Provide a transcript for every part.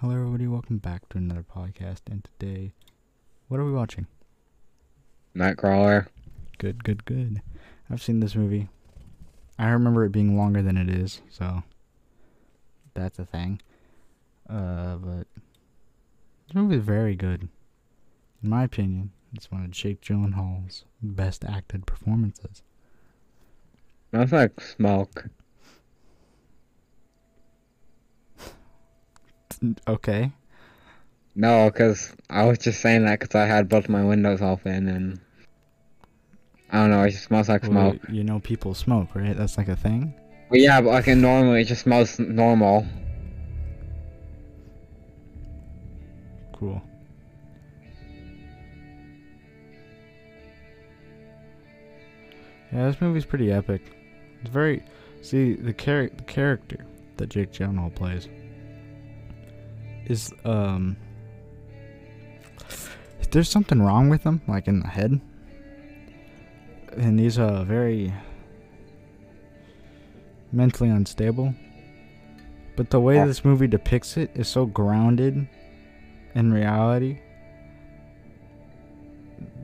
Hello, everybody. Welcome back to another podcast. And today, what are we watching? Nightcrawler. Good, good, good. I've seen this movie. I remember it being longer than it is, so that's a thing. Uh, but this movie is very good. In my opinion, it's one of Jake Gyllenhaal's best acted performances. Smells like smoke. Okay. No, because I was just saying that because I had both my windows open and I don't know. It just smells like Well, smoke. you know people smoke, right? That's like a thing. But yeah, but like normally it just smells normal. Cool. Yeah, this movie's pretty epic. It's very see the char- the character that Jake Gyllenhaal plays is um there's something wrong with him like in the head and he's uh very mentally unstable but the way Yeah. this movie depicts it is so grounded in reality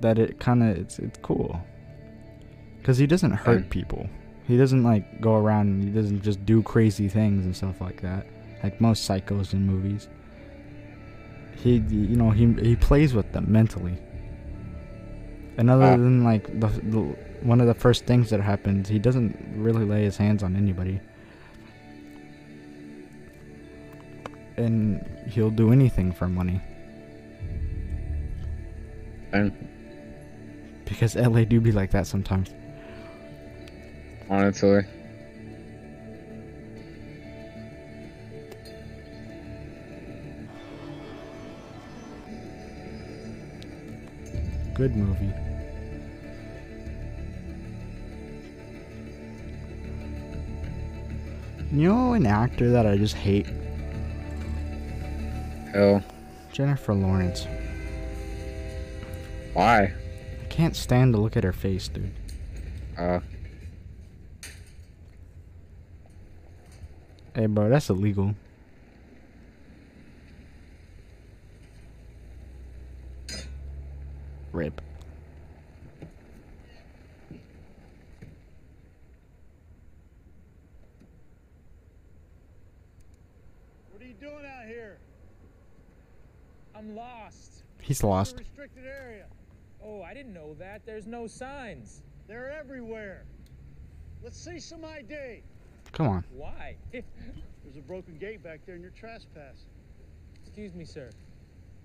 that it kind of it's it's cool because he doesn't hurt Yeah. people he doesn't like go around and he doesn't just do crazy things and stuff like that like most psychos in movies he you know he he plays with them mentally and other Ah. than like the, the one of the first things that happens he doesn't really lay his hands on anybody and he'll do anything for money And because LA do be like that sometimes. honestly, Good movie. You know an actor that I just hate? hell, Jennifer Lawrence. why? I can't stand to look at her face, dude. Uh, Hey, bro, that's illegal. Rip. What are you doing out here? I'm lost. He's lost. restricted area. Oh, I didn't know that. There's no signs. They're everywhere. Let's see some ID. Come on. Why? There's a broken gate back there and you're trespassing. Excuse me, sir.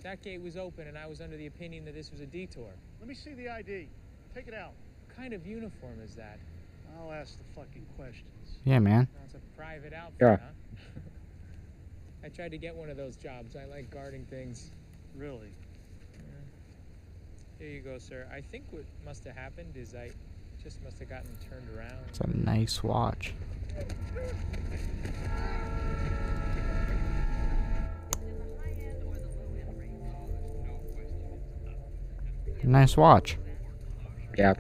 That gate was open, and I was under the opinion that this was a detour. Let me see the ID. Take it out. What kind of uniform is that? I'll ask the fucking questions. Yeah, man. It's a private outfit, Yeah. huh? I tried to get one of those jobs. I like guarding things. Really? Here you go, sir. I think what must have happened is I just must have gotten turned around. It's a nice watch. Nice watch. yeah.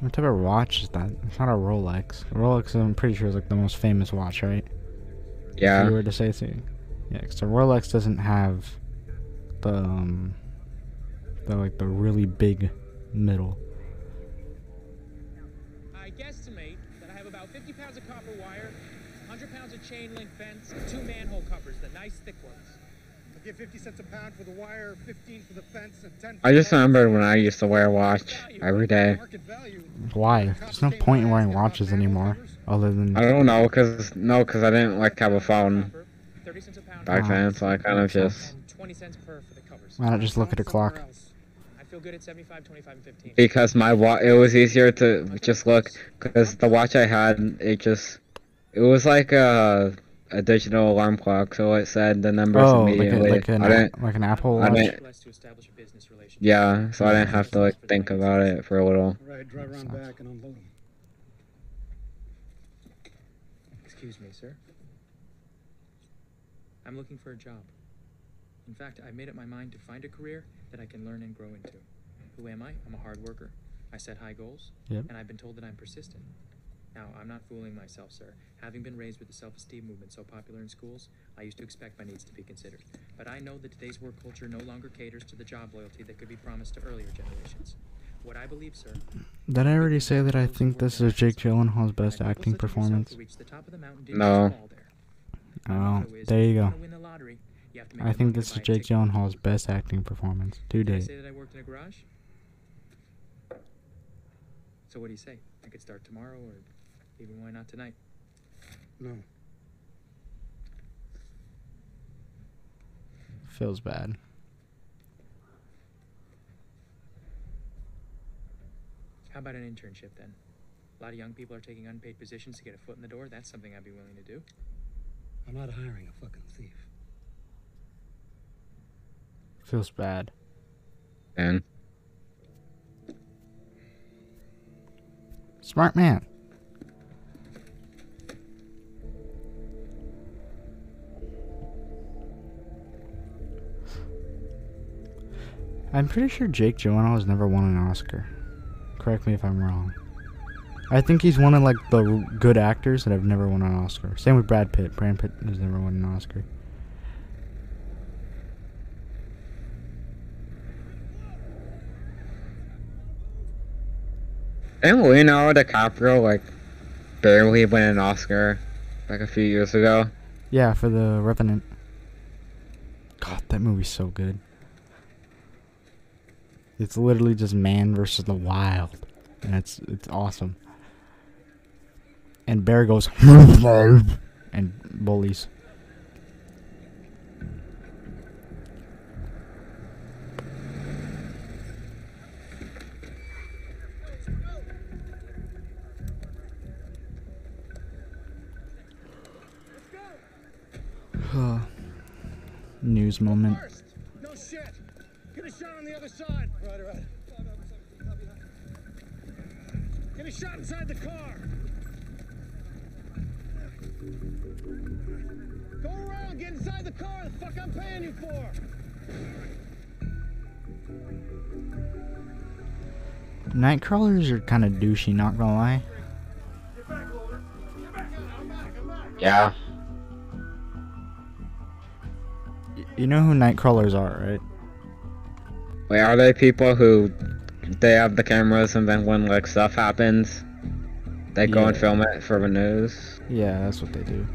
What type of watch is that? It's not a Rolex. Rolex, I'm pretty sure, is like the most famous watch, right? Yeah. If you were to say so. Yeah, 'cause the Rolex doesn't have the um, the like the really big middle. I guesstimate that I have about 50 pounds of copper wire, 100 pounds of chain link fence, two manhole covers, the nice thick ones. I'll give 50 cents a pound for the wire, 15 for the fence, and 10 I just remembered when I used to wear a watch every day. Why? There's no point in wearing watches anymore, other than I don't know, cause no, cause I didn't like have a phone 30 cents a pound. back then, so I kind of just 20 cents per for the covers. why not just look at a clock? I feel good at 75, 25, 15. because my watch, it was easier to just look because the watch I had it just it was like a a digital alarm clock, so it said the numbers Oh, like, a, immediately. like an like an Apple I Watch. didn't- Blessed to establish a business relationship. yeah, so I didn't have to like think about it for a little. Right, drive around back and unload them. Excuse me, sir. I'm looking for a job. In fact, I made up my mind to find a career that I can learn and grow into. Who am I? I'm a hard worker. I set high goals, Yep. and I've been told that I'm persistent. Now, I'm not fooling myself, sir. Having been raised with the self esteem movement so popular in schools, I used to expect my needs to be considered. But I know that today's work culture no longer caters to the job loyalty that could be promised to earlier generations. What I believe, sir, Did I already say that I think this is Jake Gyllenhaal's best acting hopes that you yourself performance? to reach the top of the mountain didn't No. just fall there. My Oh, there you go. wanna win the lottery, you have to make I think this is Jake ticket. Gyllenhaal's best acting performance to Did I date. say that I worked in a garage? So what do you say? I could start tomorrow, or even why not tonight? No. Feels bad. How about an internship then? A lot of young people are taking unpaid positions to get a foot in the door. That's something I'd be willing to do. I'm not hiring a fucking thief. Feels bad. And Smart man. I'm pretty sure Jake Gyllenhaal has never won an Oscar. Correct me if I'm wrong. I think he's one of like the good actors that have never won an Oscar. Same with Brad Pitt. Brad Pitt has never won an Oscar. didn't Leonardo DiCaprio like barely win an Oscar like a few years ago? Yeah, for the Revenant. God, that movie's so good. It's literally just man versus the wild, and it's it's awesome. And Bear goes and bullies. News moment. First. No shit. Get a shot on the other side. Right, right. Get a shot inside the car. Go around. Get inside the car. The fuck I'm paying you for. Nightcrawlers are kind of douchey, not gonna lie. Yeah. You know who Nightcrawlers are, right? Wait, are they people who they have the cameras and then when like stuff happens, they go and film it for the news? Yeah, that's what they do.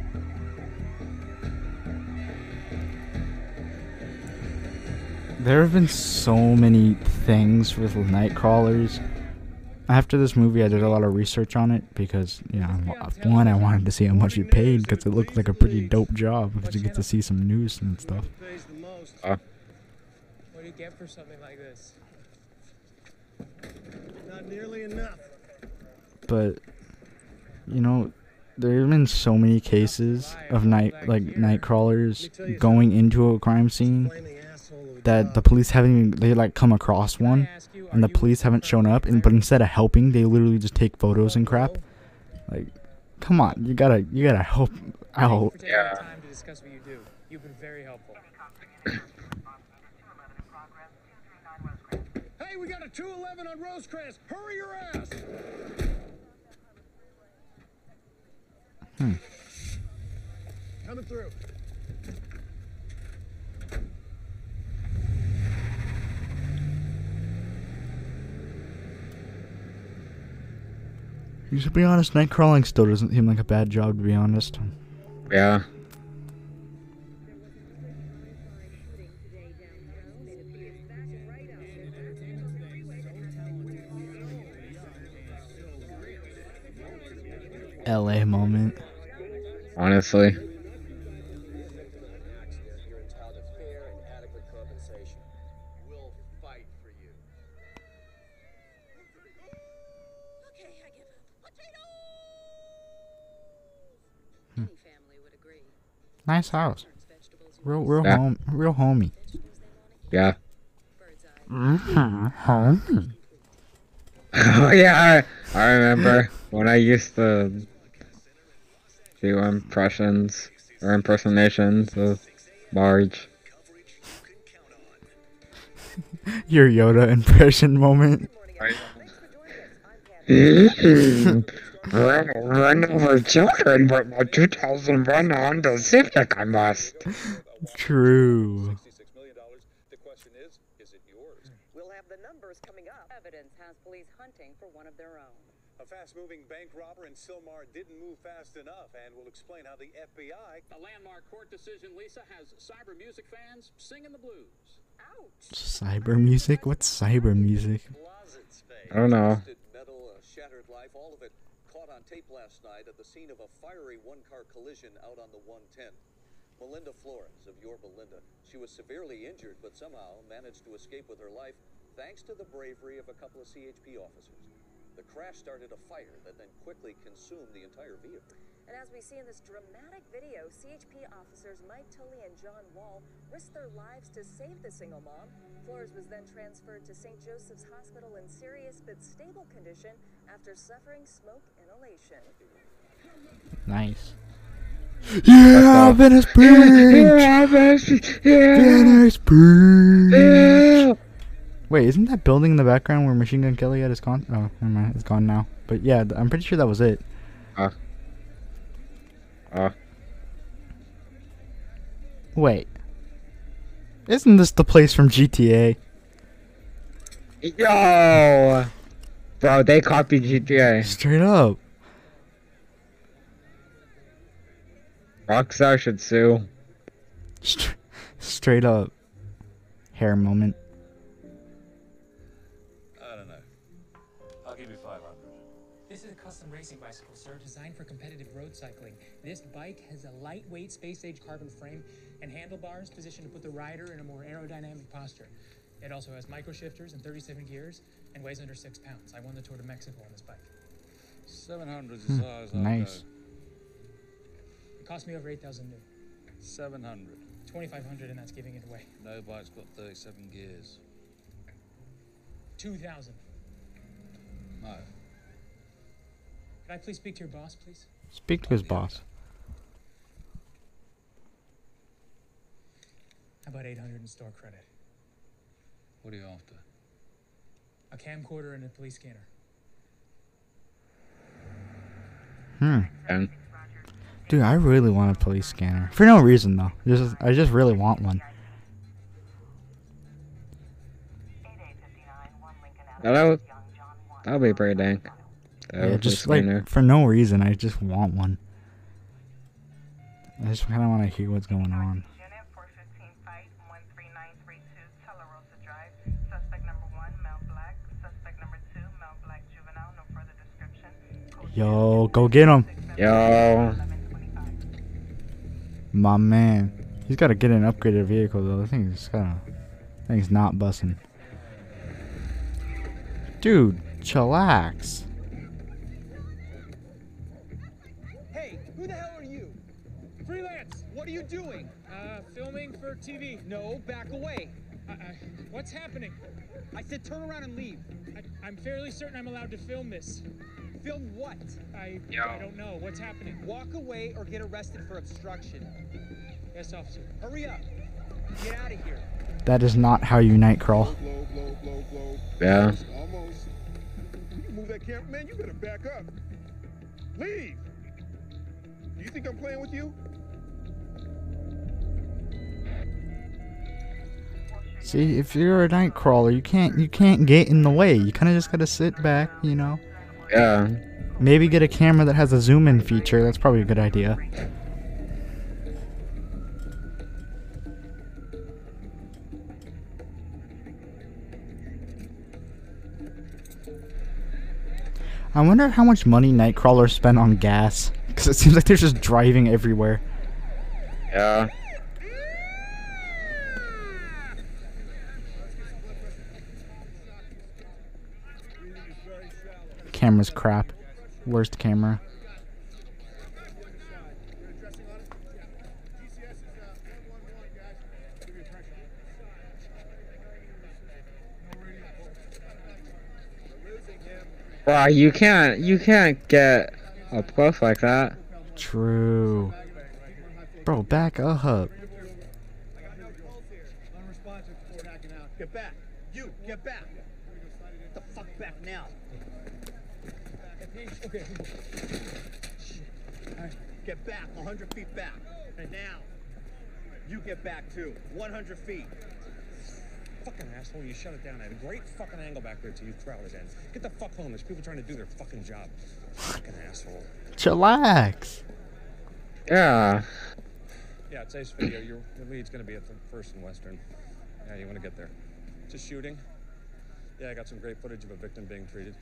There have been so many things with Nightcrawlers. After this movie, I did a lot of research on it because, you know, one, I wanted to see how much it paid because it looked like a pretty dope job because you get to see some news and stuff. Pays the most. What do you get for something like this? Not nearly enough. But, you know, there have been so many cases of night like night crawlers going into a crime scene Flaming asshole of a that the police haven't even they like come across Can one you, and the police haven't shown up and but instead of helping they literally just take photos and crap like come on you gotta you gotta help Thank you out for taking the Yeah. time to discuss what you do. You've been very helpful. Hey, we 211 on Rosecrans. Hurry your ass. Hmm. Coming through. you should be honest night crawling still doesn't seem like a bad job to be honest Yeah. Any moment. Honestly. agree. nice house real real Yeah. home real homey vegetables they want to Yeah. mm-hmm. homey oh yeah, I, I remember when I used to do impressions or impersonations of Marge. your yoda impression moment run, run over children with my 2001 Honda Civic, I must. True. $66 million. The question is, is it? We'll have the numbers coming up. Evidence has police hunting for one of their own. A fast-moving bank robber in Sylmar didn't move fast enough, and we'll explain how the FBI A landmark court decision, Lisa, has cyber music fans singing the blues. Ouch! Cyber music? What's cyber music? Closet space. I don't know. Metal, a shattered life, all of it caught on tape last night at the scene of a fiery one-car collision out on the 110. Melinda Flores of Yorba Linda. She was severely injured, but somehow managed to escape with her life thanks to the bravery of a couple of CHP officers. The crash started a fire that then quickly consumed the entire vehicle. And as we see in this dramatic video, CHP officers Mike Tully and John Wall risked their lives to save the single mom. Flores was then transferred to St. Joseph's Hospital in serious but stable condition after suffering smoke inhalation. Nice. Yeah, Venice Beach! Yeah, Venice- yeah, Venice Beach! Wait, isn't that building in the background where Machine Gun Kelly had his con? Oh, never mind, it's gone now. But yeah, I'm pretty sure that was it. Uh, uh, Wait. Isn't this the place from GTA? yo! Bro, they copied GTA. Straight up. Rockstar should sue. Str- straight up. Hair moment. Lightweight space-age carbon frame and handlebars positioned to put the rider in a more aerodynamic posture. It also has micro shifters and 37 gears and weighs under six pounds. I won the Tour de Mexico on this bike. 700 is as high hmm. Nice. It cost me over 8,000 new, 700. 2,500, and that's giving it away. No bike's got 37 gears. 2,000. No. Could I please speak to your boss, please? Speak to his boss. How about 800 in store credit? What are you after? A camcorder and a police scanner. Hmm. And Dude, I really want a police scanner. For no reason though. Just I just really want one. that would, that would be pretty dang. That Yeah, just be scanner. like for no reason. I just want one. I just kind of want to hear what's going on. Unit 415 fight 13932 Telerosa Drive. Suspect number one, male black. Suspect number two, male black juvenile. No further description. Code Yo, go get him, Yo. my man. He's got to get an upgraded vehicle though. I think he's kind of, I think he's not bussing. Dude, chillax. Hey, who the hell are you? Freelance! What are you doing? Uh, filming for TV. No, back away. I, I, what's happening? I said turn around and leave. I, I'm fairly certain I'm allowed to film this. Film what? I, Yo. I don't know. What's happening? Walk away or get arrested for obstruction. Yes, officer. Hurry up. Get out of here. That is not how you night crawl. Blow, blow, blow, blow. Yeah. Almost. You move that camera, man. You better back up. Leave. Do you think I'm playing with you? See, if you're a night crawler, you can't you can't get in the way. You kind of just gotta sit back, you know. Yeah. Maybe get a camera that has a zoom in feature. That's probably a good idea. I wonder how much money Nightcrawler spent on gas. Because it seems like they're just driving everywhere. Yeah. Camera's crap. Worst camera. Wow, you can't you can't get up close like that. True. Bro, back up. Get back. You, get back. Get the fuck back now. Okay. Get back, 100 feet back. And now, you get back too, 100 feet. Fucking asshole, you shut it down. I had a great fucking angle back there to use trailers in. Get the fuck home. There's people trying to do their fucking job. Fucking asshole. Chillax. Yeah. Yeah, today's video. Your, your lead's gonna be at the First and Western. Yeah, you wanna get there. Just shooting. Yeah, I got some great footage of a victim being treated.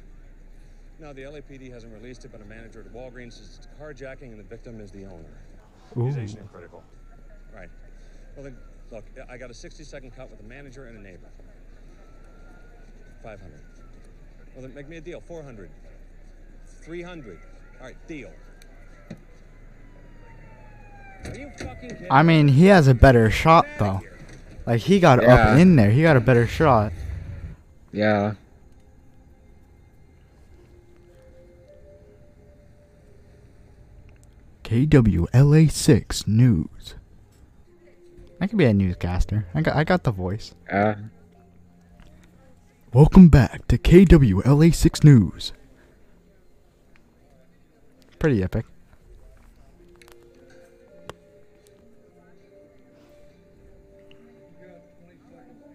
No, the LAPD hasn't released it, but a manager at Walgreens says it's carjacking and the victim is the owner. Ooh. Accusation critical. Right. Well then, look, I got a 60-second cut with a manager and a neighbor. 500. Well then, make me a deal. 400. 300. All right, deal. Are you fucking kidding? I mean, he has a better shot though. Like he got Yeah. up in there. He got a better shot. Yeah. KWLA6 News. I could be a newscaster. I got I got the voice. Yeah. Welcome back to KWLA6 News. Pretty epic.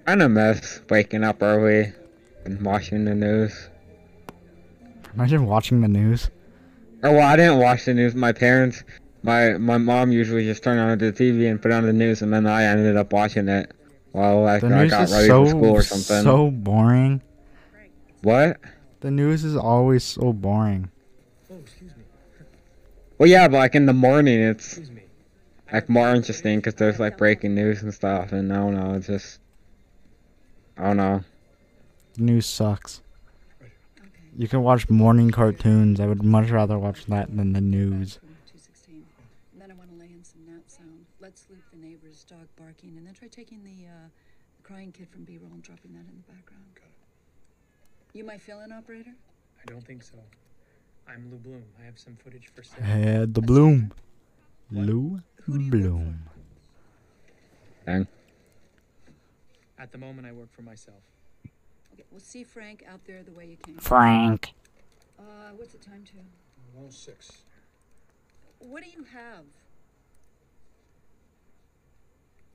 I kind of miss waking up early and watching the news. Imagine watching the news. Oh well, I didn't watch the news. My parents, my my mom usually just turned on the TV and put on the news, and then I ended up watching it while like, The I got is ready so for school or something. so boring. What? The news is always so boring. Oh, excuse me. Well, yeah, but like in the morning, it's like more interesting because there's like breaking news and stuff, and I don't know, it's just I don't know. The news sucks. You can watch morning cartoons. I would much rather watch that than the news. 216. And then I want to lay in some nap sound. Let's sleep the neighbor's dog barking, and then try taking the, uh, the crying kid from B-roll and dropping that in the background. Got it. You my fill-in operator? I don't think so. I'm Lou Bloom. I have some footage for sale. Had the bloom. Lou Bloom. Dang. At the moment, I work for myself. Okay, well, see Frank out there the way you came. Frank. Uh, what's the time to? 106. What do you have?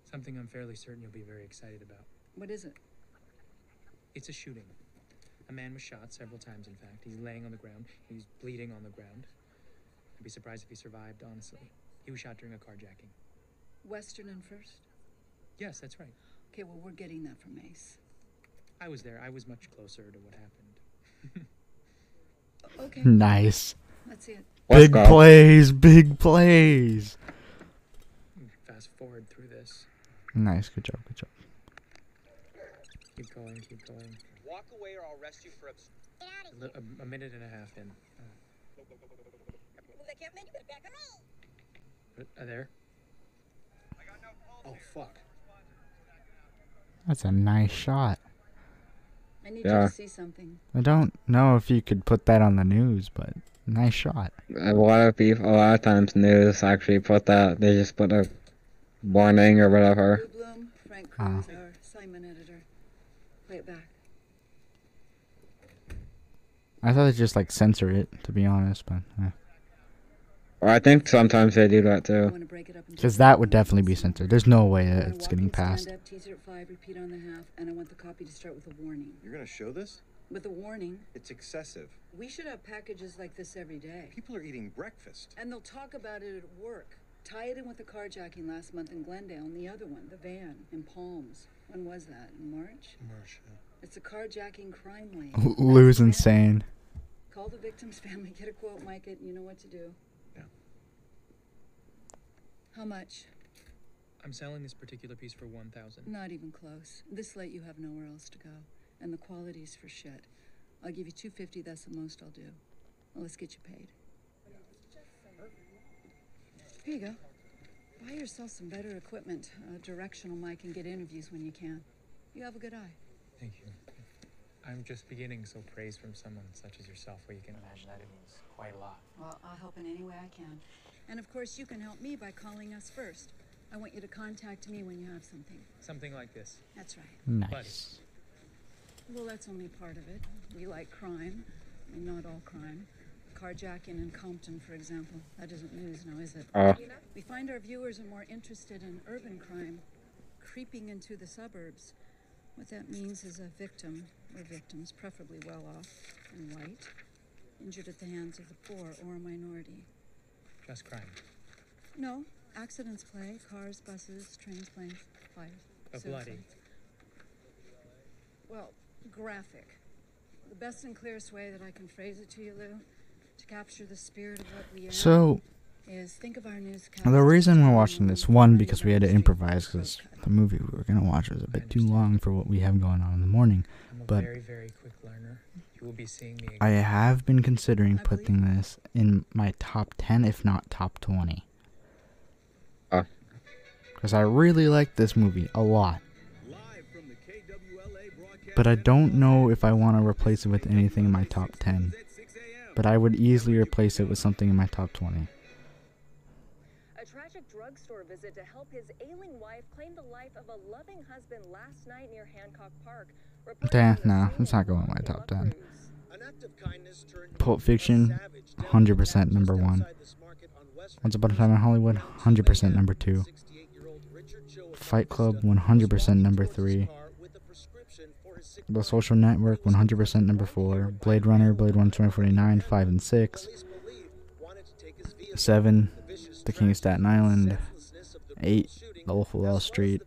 Something I'm fairly certain you'll be very excited about. What is it? It's a shooting. A man was shot several times, in fact. He's laying on the ground. He's bleeding on the ground. I'd be surprised if he survived, honestly. He was shot during a carjacking. Western and First? Yes, that's right. Okay, well, we're getting that from Ace. I was there. I was much closer to what happened. Okay. Nice. Let's see it. Big plays, big plays. Fast forward through this. Nice, good job, good job. Keep going, keep going. Walk away or I'll arrest you for obs- A, a- a minute and a half in. Uh, there. Oh fuck. That's a nice shot. I need Yeah. you to see something. I don't know if you could put that on the news, but nice shot. A lot of people, a lot of times, news actually put that. They just put a warning or whatever. Lou Bloom, Frank Ah. Kruse, our Simon editor. Play it back. I thought they'd just like censor it, to be honest, but eh. Or I think sometimes they do that too. Want to break it up into because that would definitely be censored. There's no way that it's getting in, stand passed. up, five, repeat on the half, and I want the copy to start with a warning. You're gonna show this? With a warning, It's excessive. we should have packages like this every day. People are eating breakfast. And they'll talk about it at work. Tie it in with the carjacking last month in Glendale and the other one, the van in Palms. When was that? In March? March, It's a carjacking crime wave. L- Lou's insane. Call the victim's family, get a quote, mic it, you know what to do. How much? I'm selling this particular piece for 1000 Not even close. This late you have nowhere else to go. And the quality's for shit. I'll give you 250, that's the most I'll do. Well, let's get you paid. Here you go. Buy yourself some better equipment, a directional mic, and get interviews when you can. You have a good eye. Thank you. I'm just beginning, so praise from someone such as yourself, where you can imagine that it means quite a lot. Well, I'll help in any way I can. And of course, you can help me by calling us first. I want you to contact me when you have something. Something like this. That's right. Nice. Well, that's only part of it. We like crime. I mean, not all crime. carjacking in Compton, for example. That isn't news now, is it? Oh. We find our viewers are more interested in urban crime creeping into the suburbs. What that means is a victim, or victims, preferably well off and white, injured at the hands of the poor or a minority. Just crime. No, accidents play cars, buses, trains, planes, fires. But bloody. suicides. Well, graphic. The best and clearest way that I can phrase it to you, Lou, to capture the spirit of what we are. So, is think of our newscast. the reason we're watching this, one, because we had to improvise because the movie we were going to watch was a bit too long for what we have going on in the morning. But very, very quick learner. You will be seeing me again. I have been considering putting this in my top 10, if not top 20. Oh. Because I really like this movie a lot. But I don't know if I want to replace it with anything in my top 10. But I would easily replace it with something in my top 20. A drugstore visit to help his ailing wife claim the life of a loving husband last night near Hancock Park. Damn, no, it's not going in my top 10. Pulp Fiction, 100% number one. Once Upon a Time in Hollywood, 100% number two. Fight Club, 100% number three. The Social Network, 100% number four. Blade Runner, Blade Runner 2049, 5 and 6. 7, The King of Staten Island. 8, The Wolf of Wall Street.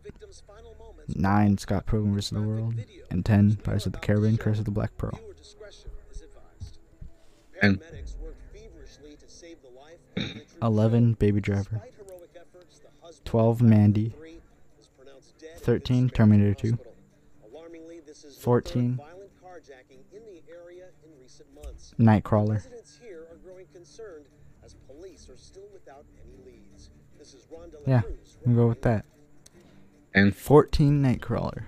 9, Scott Pilgrim vs. the World. And 10, Pirates of the Caribbean, Curse of the Black Pearl. And 11, Baby Driver. 12, Mandy. 13, Terminator 2. 14, Nightcrawler. Yeah, Cruz. we'll go with that. And 14, Nightcrawler.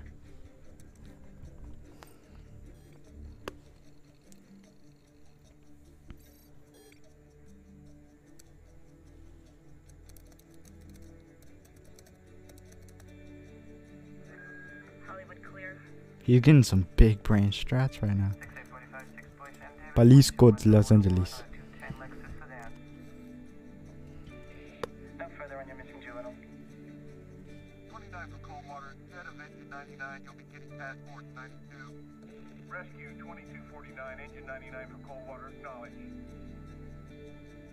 Hollywood clear. He's getting some big brain strats right now. Police Codes Los Angeles. 99 for Coldwater, acknowledge.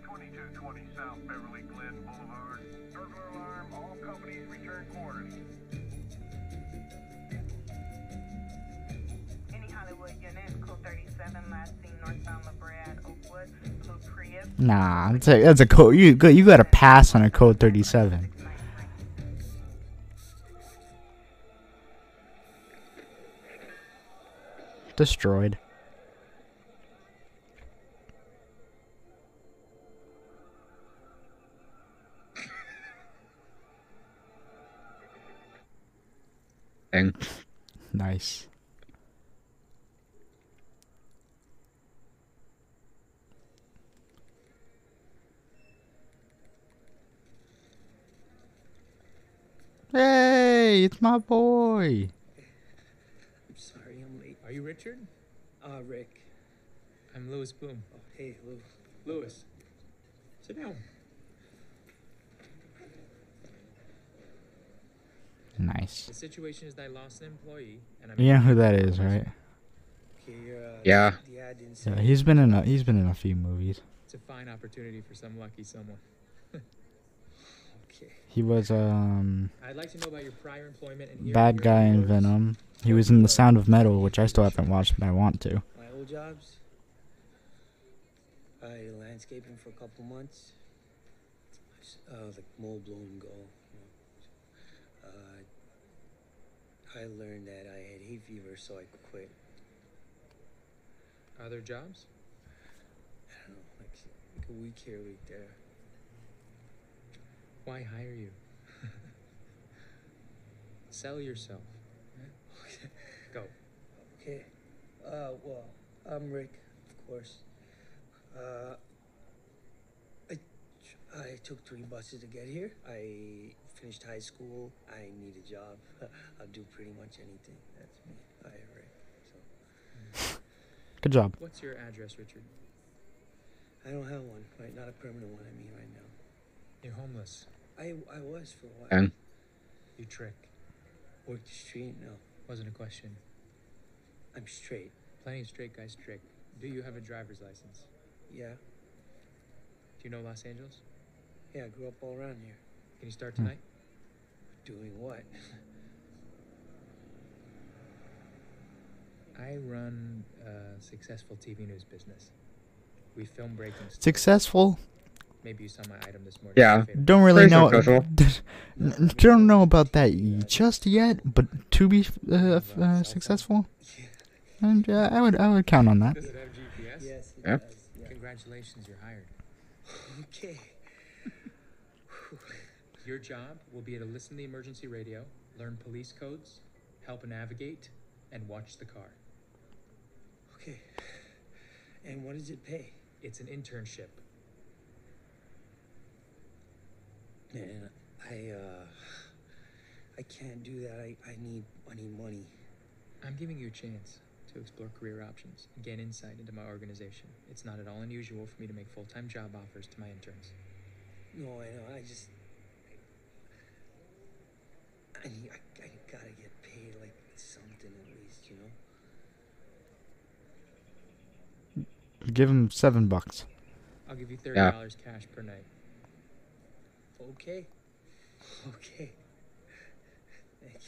2220 South Beverly Glen Boulevard. Burglar alarm, all companies return quarters. Any Hollywood unit, code 37, last seen northbound La Brea Oakwood, blue Prius. Nah, that's a, that's a code. You got you got to pass on a code 37. Destroyed. And Nice. Hey, it's my boy. I'm sorry I'm late. Are you Richard? Uh, Rick. I'm Louis Bloom. Oh, hey, Lou. Louis. Sit down. Nice. The situation is that I lost an employee, and I'm. You know who that is, right? Okay, you're, Yeah. The ad didn't Yeah, he's been in a he's been in a few movies. It's a fine opportunity for some lucky someone. okay. He was um I'd like to know about your prior employment and bad guy in. Venom. He was in The Sound of Metal, which I still haven't watched, but I want to. My old jobs. I did landscaping for a couple months. Uh, like mold blow and go. You know. uh, I learned that I had hay fever, so I quit. Other jobs? I don't know, like, like a week here, a week there. Why hire you? Sell yourself. Go. Okay. Uh, well, I'm Rick, of course. Uh, I, I took three buses to get here. I finished high school. I need a job. I'll do pretty much anything. That's me. I Rick. So Good job. What's your address, Richard? I I don't have one, right? Not a permanent one, I mean, right now. You're homeless. I, I was for a while. And You trick. Work the street? No. Wasn't a question. I'm straight. Plenty of straight guys trick. Do you have a driver's license? Yeah. Do you know Los Angeles? Yeah, I grew up all around here. Can you start tonight? Hmm. Doing what? I run a successful TV news business. We film breaking stories. Successful? Maybe you saw my item this morning. Yeah. Don't really Pretty know. Don't know about that just yet, but to be uh, uh, successful, and uh, I would I would count on that. Does it have GPS? Yes, it Yeah. does. Yeah. Congratulations, you're hired. Okay. Your job will be to listen to the emergency radio, learn police codes, help navigate, and watch the car. Okay. And what does it pay? It's an internship. Man, I uh I can't do that. I, I need I need money. I'm giving you a chance to explore career options and gain insight into my organization. It's not at all unusual for me to make full time job offers to my interns. No, I know. I just I I, I gotta get paid like something at least, you know? Give him seven bucks. I'll give you $30 Yeah. cash per night. Okay. Okay. Thank you.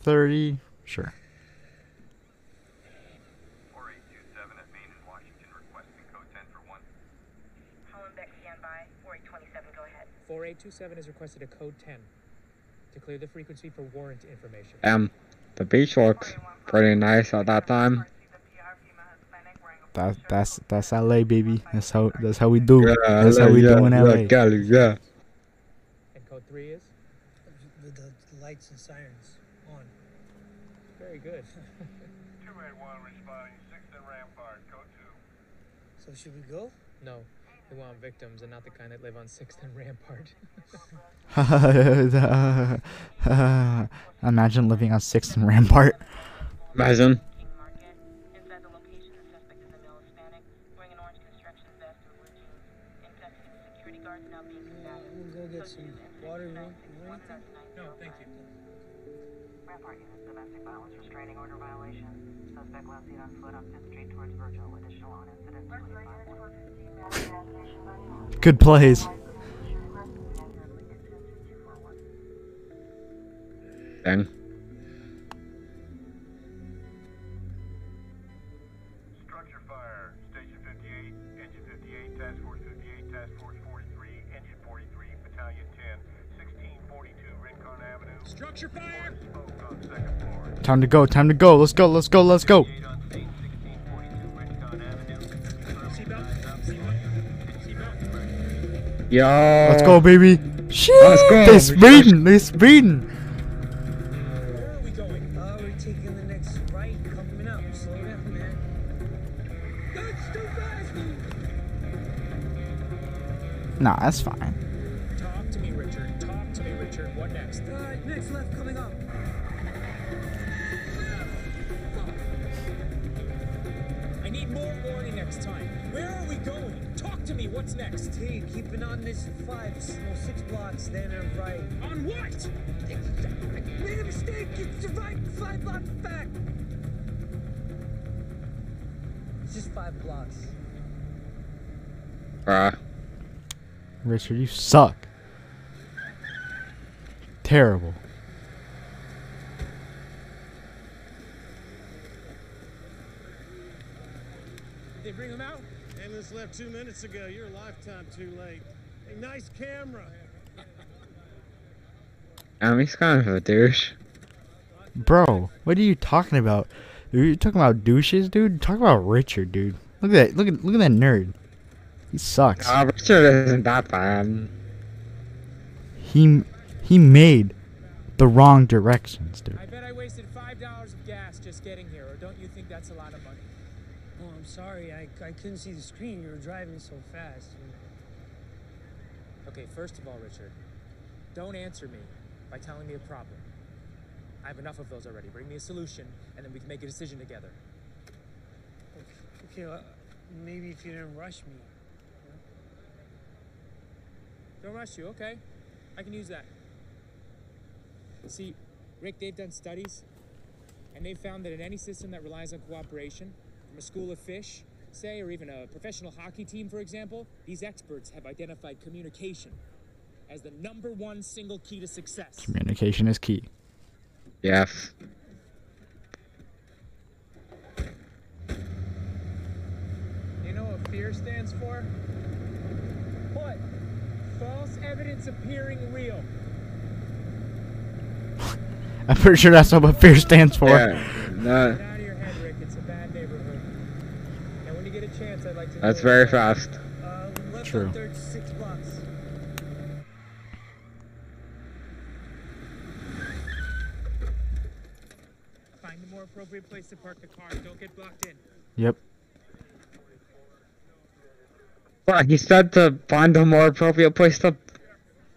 Thirty, sure. 4827 at Main in Washington requesting code 10 for 1. Hollenbeck, stand 4827, go ahead. 4827 has requested a code 10 to clear the frequency for warrant information. um, the beach looks pretty nice at that time. That's that's that's LA, baby. That's how that's how we do. Yeah, that's how we yeah, do in yeah, LA. Cali, yeah. And code 3 is? With the lights and sirens on. Very good. 281 responding, 6th and Rampart, code 2. So should we go? No, we want victims and not the kind that live on 6th and Rampart. Imagine living on Sixth and Rampart. Imagine. On second floor. Time to go. Time to go. Let's go. Let's go. Let's go. Yo. Let's go, baby. Shit. Let's go. They speeding. They speeding. Where are we next time. Where are we going? Talk to me. What's next? Hey, keeping on this five, no six blocks, then a right. On what? I Made a mistake. It's the right five blocks back. It's just five blocks. Bruh. Richard, you suck. Terrible. Did they bring him out? Ambulance left two minutes ago. You're a lifetime too late. Hey, nice camera. Um, he's kind of a douche. Bro, what are you talking about? You're you talking about douches, dude? Talk about Richard, dude. Look at that. Look at look at that nerd. He sucks. Uh, Richard isn't that bad. He he made the wrong directions, dude. I bet I wasted five dollars of gas just getting here, or don't you think that's a lot of money? Sorry. I, I couldn't see the screen. You were driving so fast. Okay, first of all, Richard, don't answer me by telling me a problem. I have enough of those already. Bring me a solution, and then we can make a decision together. Okay, uh, maybe if you didn't rush me. Don't rush you, okay? I can use that. See, Rick, they've done studies, and they've found that in any system that relies on cooperation, from a school of fish, say, or even a professional hockey team, for example, these experts have identified communication as the number one single key to success. Communication is key. Yes. You know what FEAR stands for? What? False evidence appearing real. I'm pretty sure that's what fear stands for. Yeah. No, Get out of your head, Rick. It's a bad neighborhood. And when you get a chance, I'd like to. That's very fast. Uh, True. on 36 blocks. Find a more appropriate place to park the car. Don't get blocked in. Yep. Well, he said to find a more appropriate place to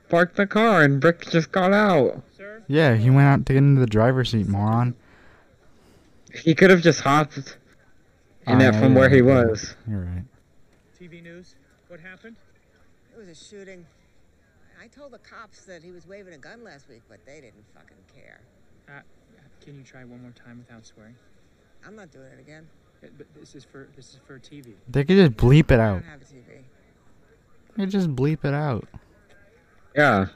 park the car, and Brick just got out. Yeah, he went out to get into the driver's seat, moron. He could have just hopped in Oh, it yeah, from you're where he was. You're right. TV news. What happened? It was a shooting. I told the cops that he was waving a gun last week, but they didn't fucking care. Uh, can you try one more time without swearing? I'm not doing it again. Uh, But this is for this is for TV. They could just bleep it out. I out. don't have a TV. They just bleep it out. Yeah.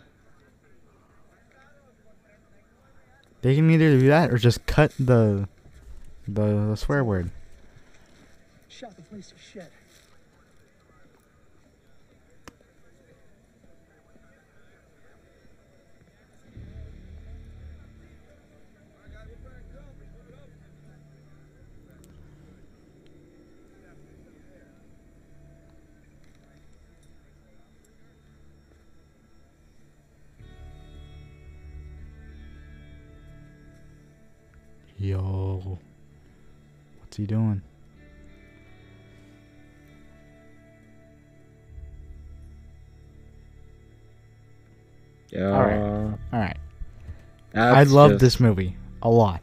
They can either do that or just cut the the, the swear word. Place to shit. Yo. What's he doing? Yeah. Alright. Alright. That's I love just- this movie a lot.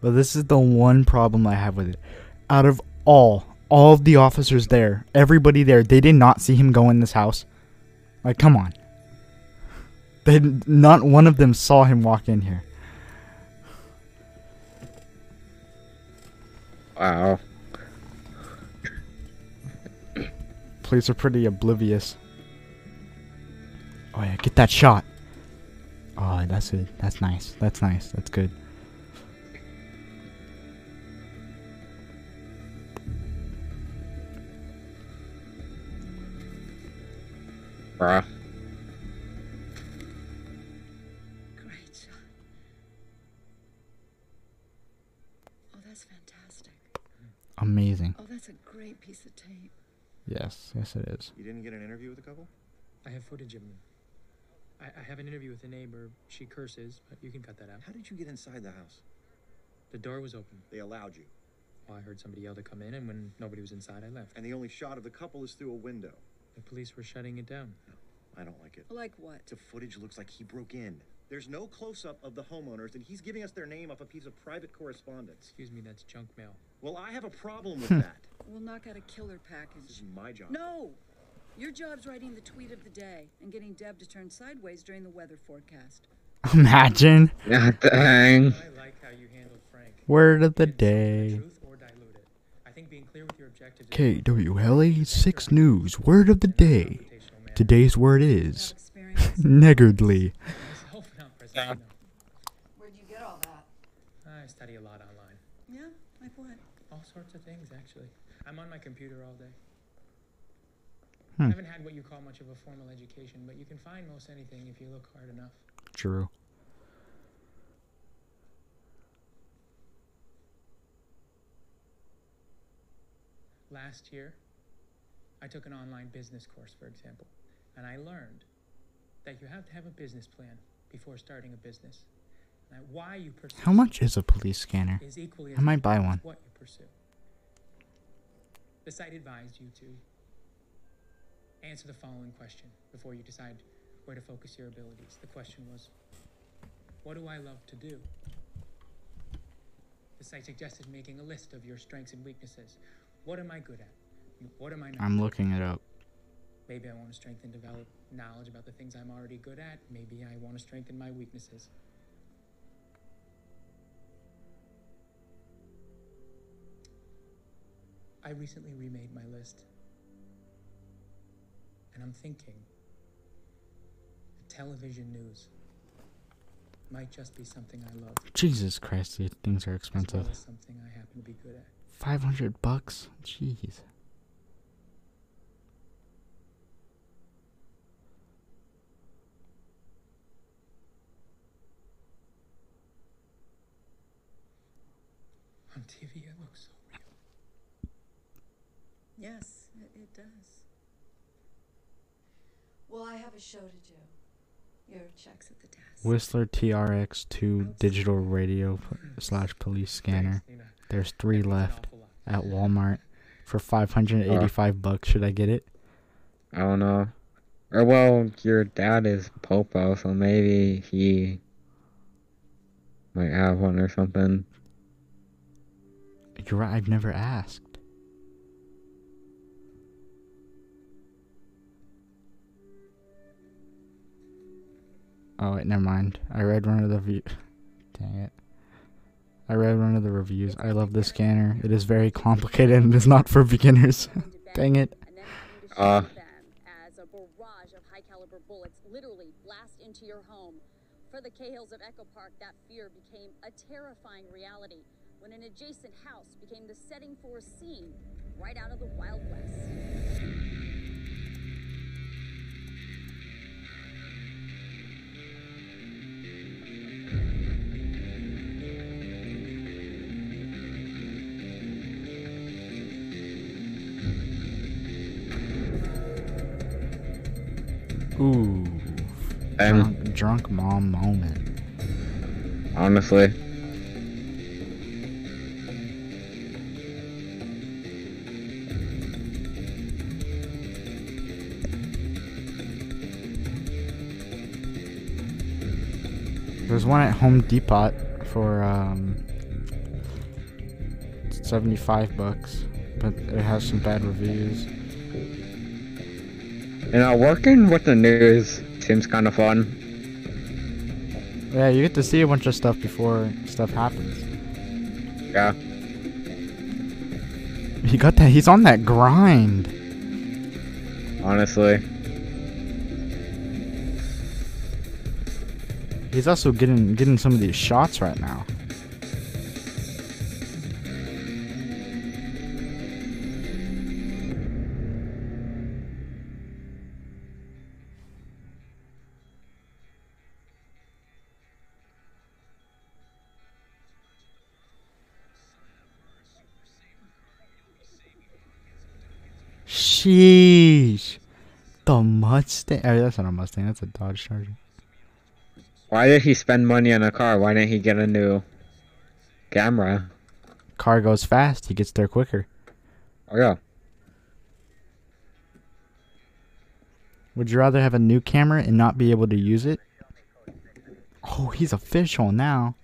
But this is the one problem I have with it. Out of all, all of the officers there, everybody there, they did not see him go in this house. Like, come on. They not one of them saw him walk in here. Wow. Police are pretty oblivious. Oh yeah, get that shot. Oh, that's it. That's nice. That's nice. That's good. Bruh. Great shot. Oh, that's fantastic. Amazing. Oh, that's a great piece of tape. Yes, yes it is. You didn't get an interview with the couple? I have footage of them. I, I have an interview with a neighbor. She curses, but you can cut that out. How did you get inside the house? The door was open. They allowed you. Well, I heard somebody yell to come in, and when nobody was inside, I left. And the only shot of the couple is through a window. The police were shutting it down. No, I don't like it. Like what? The footage looks like he broke in. There's no close up of the homeowners, and he's giving us their name off a piece of private correspondence. Excuse me, that's junk mail. Well, I have a problem with that. We'll knock out a killer package. This is my job. No! Your job's writing the tweet of the day and getting Deb to turn sideways during the weather forecast. Imagine. Yeah, dang. I like how you handled Frank. Word of the day. Truth or dilute. I think being clear with your objectives. is KWLA 6 News. Word of the day. Today's word is niggardly. myself. Where'd you get all that? I study a lot online. Yeah? Like what? All sorts of things, actually. I'm on my computer all day. Hmm. I haven't had what you call much of a formal education, but you can find most anything if you look hard enough. True. Last year, I took an online business course, for example, and I learned that you have to have a business plan before starting a business. Why you pursue How much is a police scanner? is equally I might buy one. what you pursue. The site advised you to answer the following question before you decide where to focus your abilities. The question was, what do I love to do? The site suggested making a list of your strengths and weaknesses. What am I good at? What am I not? I'm looking it up. Maybe I want to strengthen, develop knowledge about the things I'm already good at. Maybe I want to strengthen my weaknesses. I recently remade my list. And I'm thinking the television news might just be something I love. Jesus Christ, these things are As well expensive. as something I happen to be good at. Five hundred bucks. Jeez. On TV, it looks so real. Yes, it, it does. Well, I have a show to do. Your check's at the desk. Whistler TRX2 digital radio slash police scanner. There's three left at Walmart for 585 uh. bucks. Should I get it? I don't know. Or well, your dad is Popo, so maybe he might have one or something. You're right. I've never asked. Oh wait, never mind. I read one of the view. Dang it. I read one of the reviews. I love this scanner. It is very complicated and is not for beginners. Dang it. Uh, as a barrage of high caliber bullets literally blast into your home. For the Cahills of Echo Park, that fear became a terrifying reality when an adjacent house became the setting for a scene right out of the Wild West. Ooh. Um, Drunk, drunk mom moment. honestly. There's one at Home Depot for um 75 bucks, but it has some bad reviews. You know, working with the news seems kind of fun. Yeah, you get to see a bunch of stuff before stuff happens. Yeah. He got that. He's on that grind. Honestly. He's also getting getting some of these shots right now. Mustang. Oh, that's not a Mustang. That's a Dodge Charger. Why did he spend money on a car? Why didn't he get a new camera? Car goes fast. He gets there quicker. Oh yeah. Would you rather have a new camera and not be able to use it? Oh, he's official now.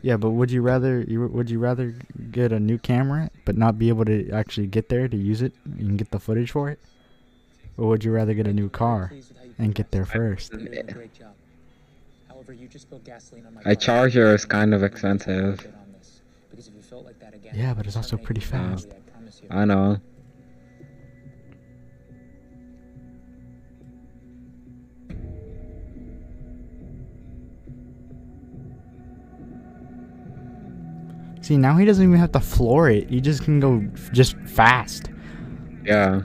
Yeah, but would you rather you would you rather get a new camera but not be able to actually get there to use it and get the footage for it? Or would you rather get a new car and get there first? You're doing a great job. However, you just spilled gasoline on my A car. charger is kind of expensive. Because if you felt like that again, Yeah, but it's also pretty fast. I. I know. See, now he doesn't even have to floor it. He just can go f- just fast. Yeah.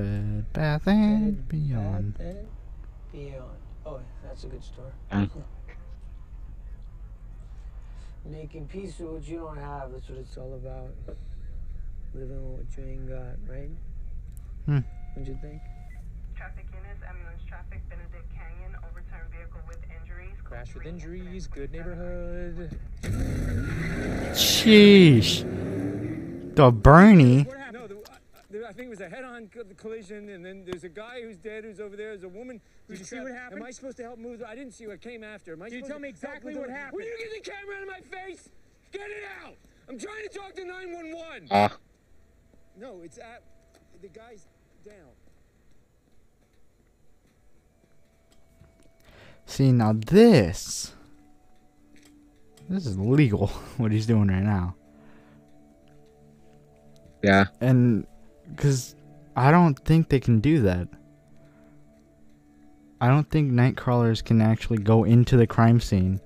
Bed Bath and Beyond. Bath and Beyond. Oh, that's a good store. Mm. Making peace with what you don't have. That's what it's all about. Living with what you ain't got, right? Hmm. What'd you think? Traffic units, ambulance traffic, Benedict Canyon, overturned vehicle with injuries. Crash with injuries, good neighborhood. Sheesh. The Bernie. No, the, I think it was a head-on collision, and then there's a guy who's dead who's over there. There's a woman. Who's Did you see what happened? Am I supposed to help move? I didn't see what came after. Am I Can you supposed tell to me exactly what happened? Will you get the camera out of my face? Get it out! I'm trying to talk to 911. Ah. No, it's at the guy's down. See now this, this is legal. What he's doing right now. Yeah. And because I don't think they can do that. I don't think night crawlers can actually go into the crime scene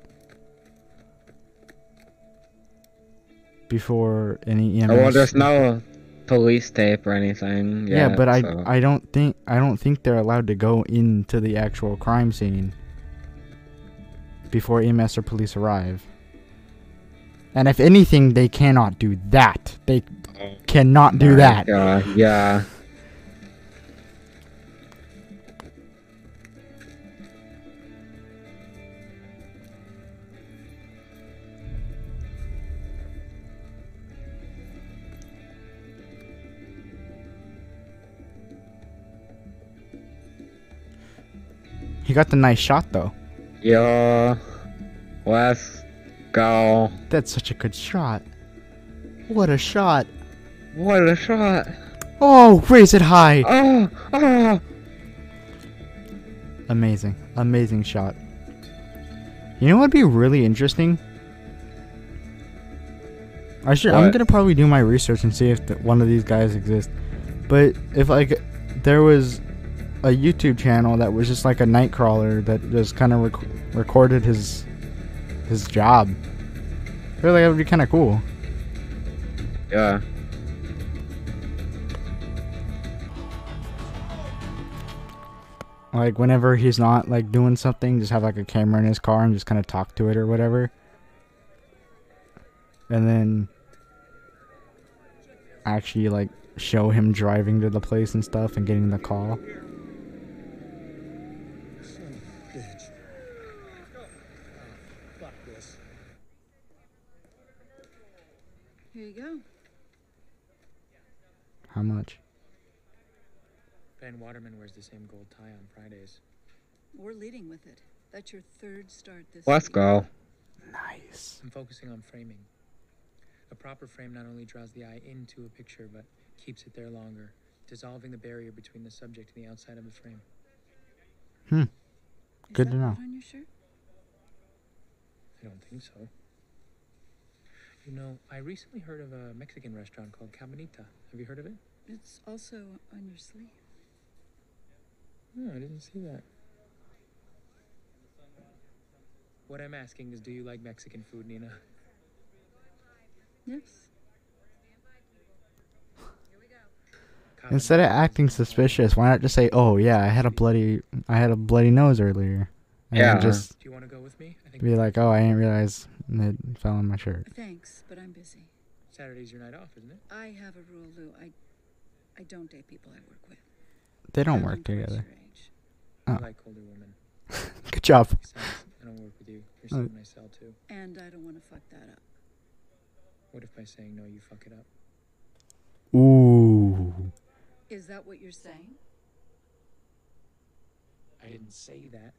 before any EMS. Oh, well, there's no police tape or anything. yeah, but I so- I don't think I don't think they're allowed to go into the actual crime scene before EMS or police arrive. And if anything, they cannot do that. They oh. Cannot do My that. God, yeah. He got the nice shot though. Yeah. let's go. That's such a good shot. What a shot. What a shot. Oh, raise it high. Oh, oh. Amazing. Amazing shot. You know what'd be really interesting? I should. I'm gonna probably do my research and see if the, one of these guys exists. But if like there was a YouTube channel that was just like a night crawler that just kind of rec- recorded his his job, I feel like that would be kind of cool. Yeah. Like whenever he's not like doing something, just have like a camera in his car and just kind of talk to it or whatever. And then actually like show him driving to the place and stuff and getting the call. Bitch. Fuck this. Here you go. How much? Ben Waterman wears the same gold tie on Fridays. We're leading with it. That's your third start this Let's week. go. Nice. I'm focusing on framing. A proper frame not only draws the eye into a picture, but keeps it there longer, dissolving the barrier between the subject and the outside of the frame. Hmm. Is Good that to know. what on your shirt? I don't think so. You know, I recently heard of a Mexican restaurant called Cabanita. Have you heard of it? It's also on your sleeve. No, I didn't see that. What I'm asking is, do you like Mexican food, Nina? Yes. Instead of acting suspicious, why not just say, "Oh yeah, I had a bloody, I had a bloody nose earlier," and Yeah. just Do you want to go with me? I think be like, "Oh, I didn't realize it fell on my shirt." Thanks, but I'm busy. Saturday's your night off, isn't it? I have a rule, Lou. I, I don't date people I work with. They don't I'm work towards together. Your age. Oh. I like older women. Good job. Besides, I don't work with you. You're still Uh, in my cell. And I don't want to fuck that up. What if by saying no, you fuck it up? Ooh. Is that what you're saying? I didn't say that.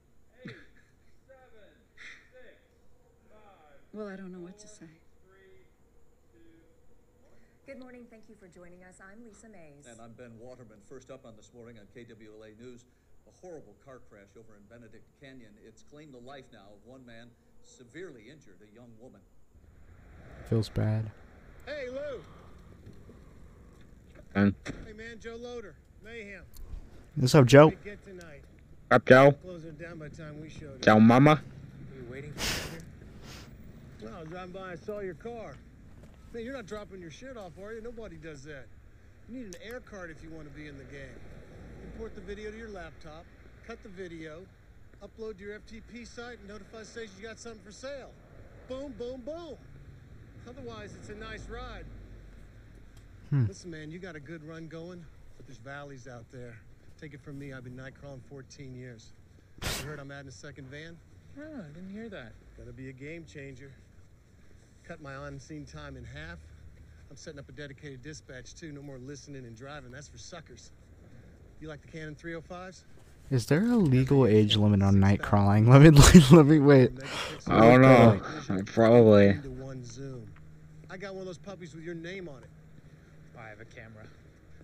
Well, I don't know what to say. Good morning. Thank you for joining us. I'm Lisa Mays. And I'm Ben Waterman. First up on this morning on KWLA News, a horrible car crash over in Benedict Canyon. It's claimed the life now of one man, severely injured a young woman. Feels bad. Hey, Lou. And Hey, man, Joe Loder. Mayhem. What's up, Joe? How'd it get tonight? up, Joe. Closing down by the time we showed Joe, up. mama. Are you waiting for me? No, I was driving by and saw your car. Man, you're not dropping your shit off, are you? Nobody does that. You need an air card if you want to be in the game. Import the video to your laptop, cut the video, upload to your FTP site, and notify station you got something for sale. Boom, boom, boom. Otherwise, it's a nice ride. Hmm. Listen, man, you got a good run going, but there's valleys out there. Take it from me, I've been night crawling 14 years. You heard I'm adding a second van? Oh, I didn't hear that. Gonna be a game changer. Cut my on-scene time in half. I'm setting up a dedicated dispatch too. No more listening and driving. That's for suckers. You like the Canon 305s? Is there a legal oh age limit on night crawling? Let me let me wait. I don't know. Probably. One zoom. I got one of those puppies with your name on it. I have a camera.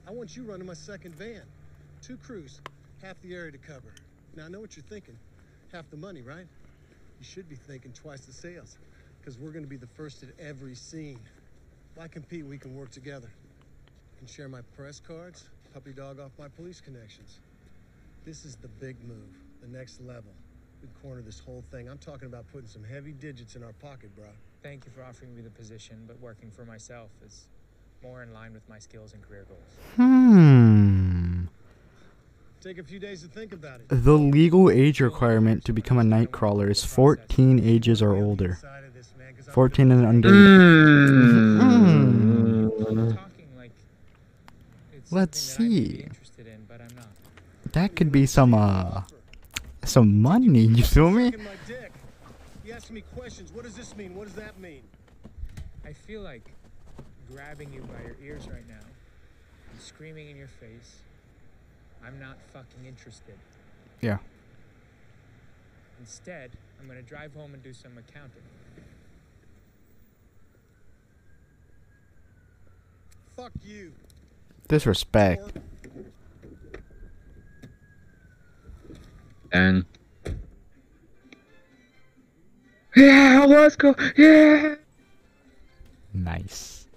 I want you running my second van. Two crews, half the area to cover. Now I know what you're thinking. Half the money, right? You should be thinking twice the sales. Because we're gonna be the first at every scene. Why compete? We can work together. Can share my press cards, puppy dog off my police connections. This is the big move, the next level. We corner this whole thing. I'm talking about putting some heavy digits in our pocket, bro. Thank you for offering me the position, but working for myself is more in line with my skills and career goals. Hmm. Take a few days to think about it. The legal age requirement to become a night crawler is 14 ages or older. 14 and under. Hmm. Let's see. That could be some uh some money, you feel me? You asking me questions. What does this mean? What does that mean? I feel like grabbing you by your ears right now and screaming in your face, I'm not fucking interested. Yeah. Instead, I'm gonna drive home and do some accounting. Fuck you. Disrespect. Dang. Yeah, let's go. Yeah. Nice.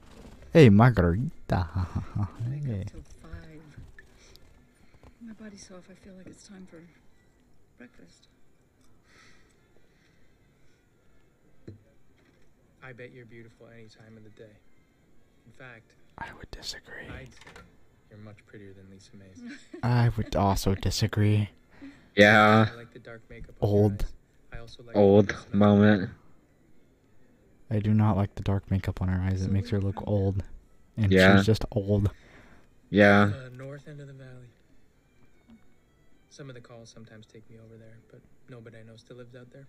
Hey, Margarita. hey. My body's so off. I feel like it's time for breakfast. I bet you're beautiful any time of the day. In fact, I would disagree. I'd say you're much prettier than Lisa Mays. I would also disagree. Yeah. I like the dark makeup Old. I also like Old moment. I do not like the dark makeup on her eyes. It makes her look old. And Yeah. she's just old. Yeah. the north end of the valley. Some of the calls sometimes take me over there, but nobody I know still lives out there.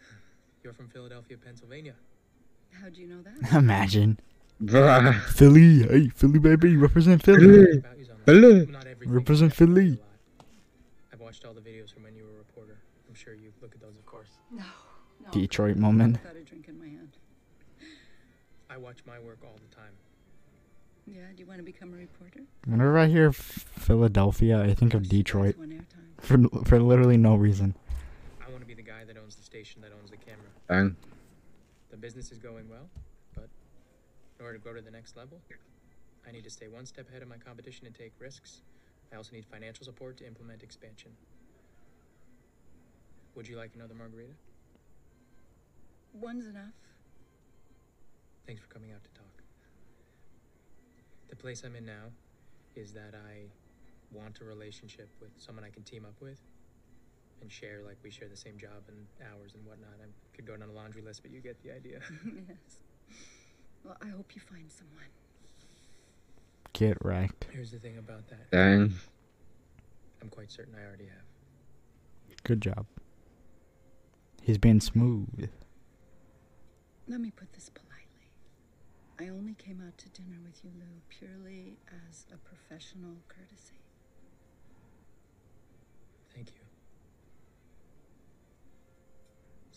You're from Philadelphia, Pennsylvania. How'd you know that? Imagine. Bruh. Philly. Hey, Philly baby. Represent Philly. Philly. Represent Philly. I've watched all the videos from when you were a reporter. I'm sure you look at those, of course. No. no Detroit moment. I've got a drink in my hand. I watch my work all the time. Yeah, do you want to become a reporter? Whenever I hear Philadelphia, I think of Detroit. For, for literally no reason. I want to be the guy that owns the station, that owns the camera. Dang. The business is going well, but in order to grow to the next level, I need to stay one step ahead of my competition and take risks. I also need financial support to implement expansion. Would you like another margarita? One's enough. Thanks for coming out to talk. The place I'm in now is that I want a relationship with someone I can team up with and share like we share the same job and hours and whatnot. I could go down a laundry list, but you get the idea. yes. Well, I hope you find someone. Get wrecked. Here's the thing about that. Dang. I'm quite certain I already have. Good job. He's been smooth. Let me put this politely. I only came out to dinner with you, Lou, purely as a professional courtesy. Thank you.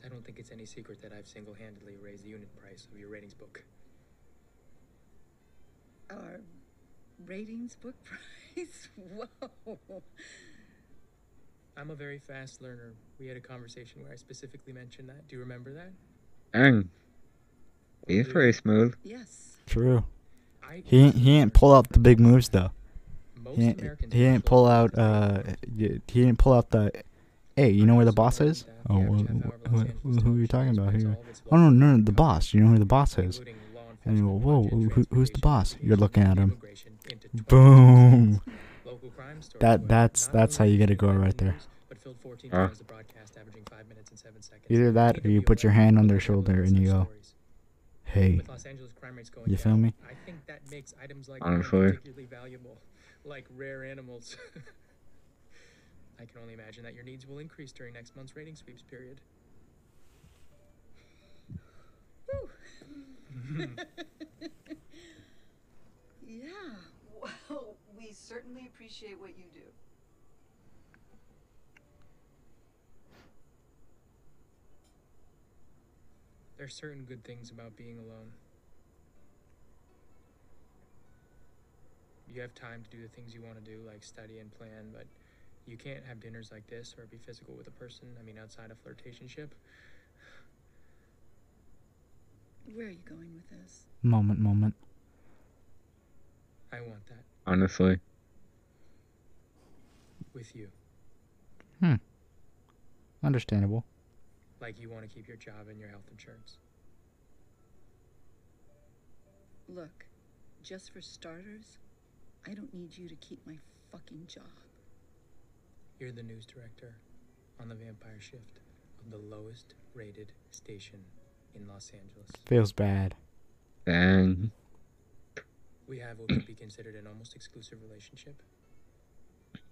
I don't think it's any secret that I've single-handedly raised the unit price of your ratings book. Our ratings book price? Whoa. I'm a very fast learner. We had a conversation where I specifically mentioned that. Do you remember that? Dang. He's pretty smooth. Yes. True. He ain't, he ain't pull out the big moves though. He ain't, he ain't pull out uh he didn't pull out the hey you know where the boss is oh wh- wh- wh- who are you talking about here oh no no no, the boss you know who the boss is and you go whoa who, who's the boss you're looking at him boom that that's that's how you get a go right there But filled 14 Huh. times the broadcast, averaging 5 minutes and 7 seconds. either that or you put your hand on their shoulder and you go hey With Los Angeles crime rates going you feel me I think that makes items like mine Honestly. particularly valuable, like rare animals. I can only imagine that your needs will increase during next month's rating sweeps period. Yeah. Well, we certainly appreciate what you do. There's certain good things about being alone. You have time to do the things you want to do, like study and plan, but you can't have dinners like this or be physical with a person. I mean, outside of flirtationship. Where are you going with this? Moment, moment. I want that Honestly. with you. Hmm. Understandable. Like you want to keep your job and your health insurance. Look, just for starters, I don't need you to keep my fucking job. You're the news director on the Vampire Shift of the lowest rated station in Los Angeles. Feels bad. Dang. We have what could be considered an almost exclusive relationship.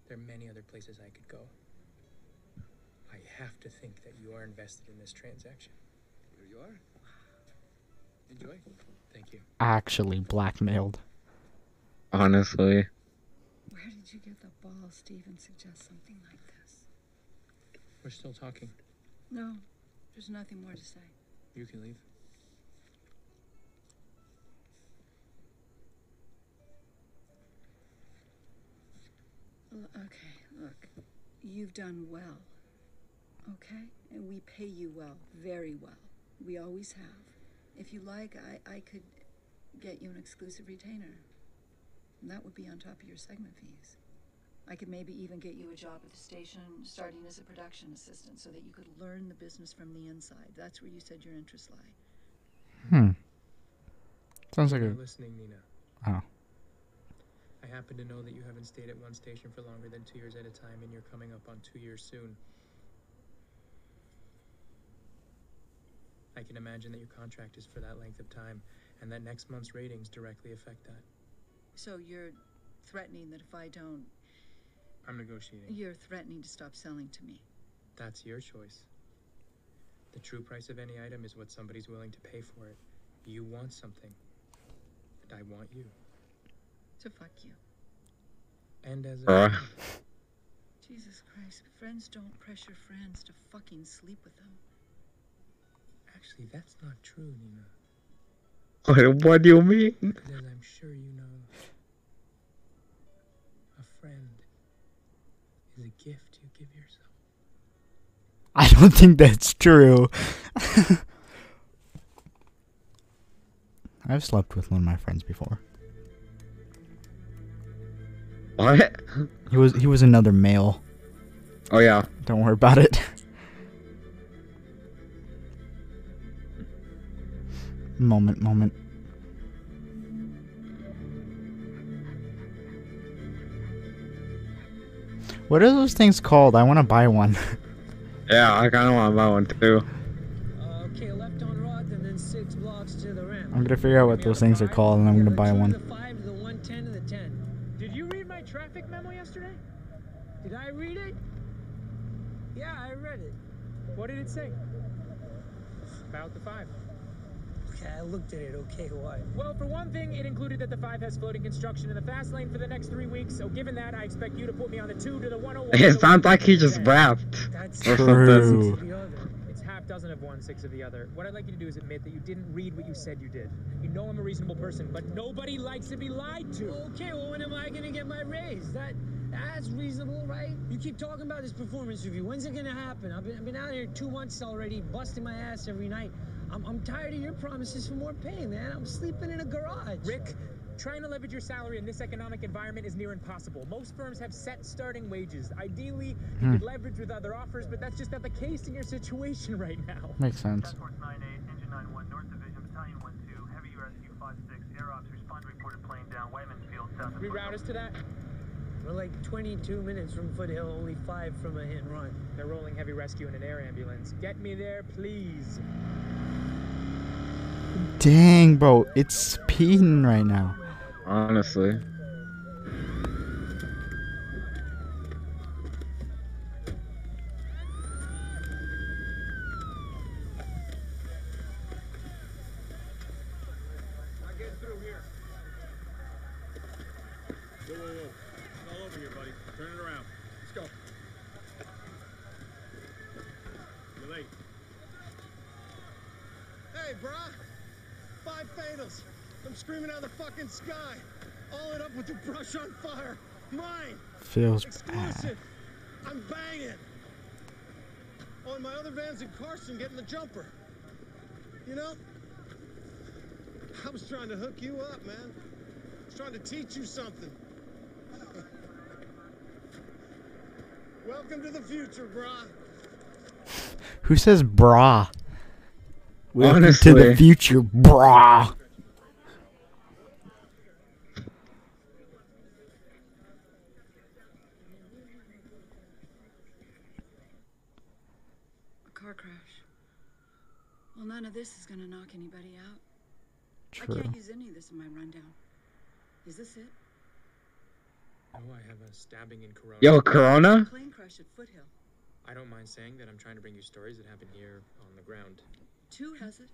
There are many other places I could go. I have to think that you are invested in this transaction. Here you are. Enjoy. Thank you. Actually blackmailed. Honestly. Where did you get the balls to even suggest something like this? We're still talking. No, there's nothing more to say. You can leave. Okay, look, you've done well. Okay? And we pay you well, very well. We always have. If you like, I, I could get you an exclusive retainer. And that would be on top of your segment fees. I could maybe even get you a job at the station, starting as a production assistant, so that you could learn the business from the inside. That's where you said your interests lie. Hmm. Sounds like You're a. listening, Nina. Oh. I happen to know that you haven't stayed at one station for longer than two years at a time, and you're coming up on two years soon. I can imagine that your contract is for that length of time, and that next month's ratings directly affect that. So you're threatening that if I don't, I'm negotiating. you're threatening to stop selling to me. That's your choice. The true price of any item is what somebody's willing to pay for it. You want something, and I want you. So fuck you. And as a Bruh. Jesus Christ, friends don't pressure friends to fucking sleep with them. Actually, that's not true, Nina. What, what do you mean? Because as I'm sure you know, a friend is a gift you give yourself. I don't think that's true. I've slept with one of my friends before. What? He was he was another male. Oh yeah. Don't worry about it. moment, moment. What are those things called? I want to buy one. Yeah, I kinda wanna buy one too. Uh, okay, left on Roth and then six blocks to the ramp. I'm gonna figure out what those things are called and I'm gonna buy one. Five to the 110 to the 10. Did you read my traffic memo yesterday? Did I read it? Yeah, I read it. What did it say? About the five. Okay, I looked at it. Okay, why? Well, for one thing, it included that the five has floating construction in the fast lane for the next three weeks. So, given that, I expect you to put me on the two to the 101. It sounds like he just rapped. Or True. something. It's half dozen of one, six of the other. What I'd like you to do is admit that you didn't read what you said you did. You know I'm a reasonable person, but nobody likes to be lied to. Okay, well, when am I gonna get my raise? That that's reasonable, right? You keep talking about this performance review. When's it gonna happen? I've been, I've been out here two months already, busting my ass every night. I'm, I'm tired of your promises for more pay, man. I'm sleeping in a garage. Rick, trying to leverage your salary in this economic environment is near impossible. Most firms have set starting wages. Ideally, you Hmm. could leverage with other offers, but that's just not the case in your situation right now. Makes sense. Reroute us to that. We're like 22 minutes from Foothill, only five from a hit and run. They're rolling heavy rescue in an air ambulance. Get me there, please. Dang, bro, it's speeding right now. Honestly. over here, buddy. Turn it around. Let's go. You're late. Hey, brah. Five fatals. I'm screaming out of the fucking sky. All it up with the brush on fire. Mine. Feels Exclusive. I'm banging. Oh, and my other van's in Carson getting the jumper. You know? I was trying to hook you up, man. I was trying to teach you something. Welcome to the future, brah. Who says bra? Welcome to the future, bra. A car crash. Well, none of this is gonna knock anybody out. I can't use any of this in my rundown. Is this it? Oh, I have a stabbing in Corona. Yo, Corona? Plane crash at Foothill. I don't mind saying that I'm trying to bring you stories that happen here on the ground. Two has it.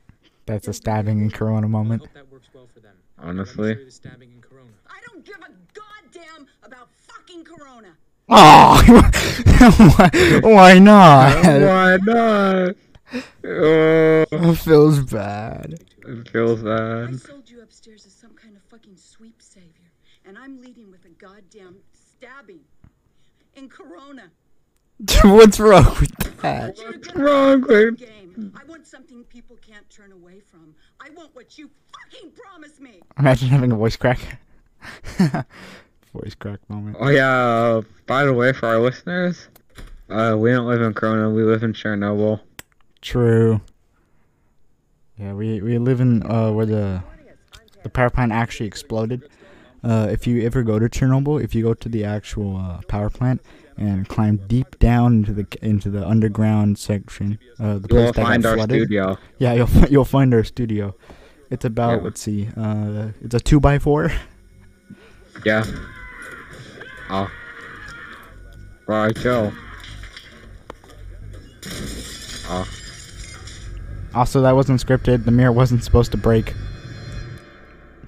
That's a stabbing in Corona moment. Hope that works well for them. Honestly. Let me show you the stabbing in Corona. I don't give a goddamn about fucking Corona. Oh, why, why not? Why not? Oh, It feels bad. it feels bad. I sold you upstairs as some kind of fucking sweep savior, and I'm leading with a goddamn stabbing in Corona. What's wrong with that? What's wrong with? Game. I want something people can't turn away from. I want what you fucking promised me. Imagine having a voice crack. voice crack moment. Oh yeah. Uh, by the way, for our listeners, uh, we don't live in Corona. We live in Chernobyl. True. Yeah, we we live in uh where the the power plant actually exploded. Uh, if you ever go to Chernobyl, if you go to the actual uh, power plant and climb deep down into the into the underground section, uh, the You'll place that find got our flooded, studio. Yeah, you'll you'll find our studio. It's about Yeah. let's see, uh, it's a two by four. Yeah. Oh. Right, Joe. Oh. Also, that wasn't scripted. The mirror wasn't supposed to break.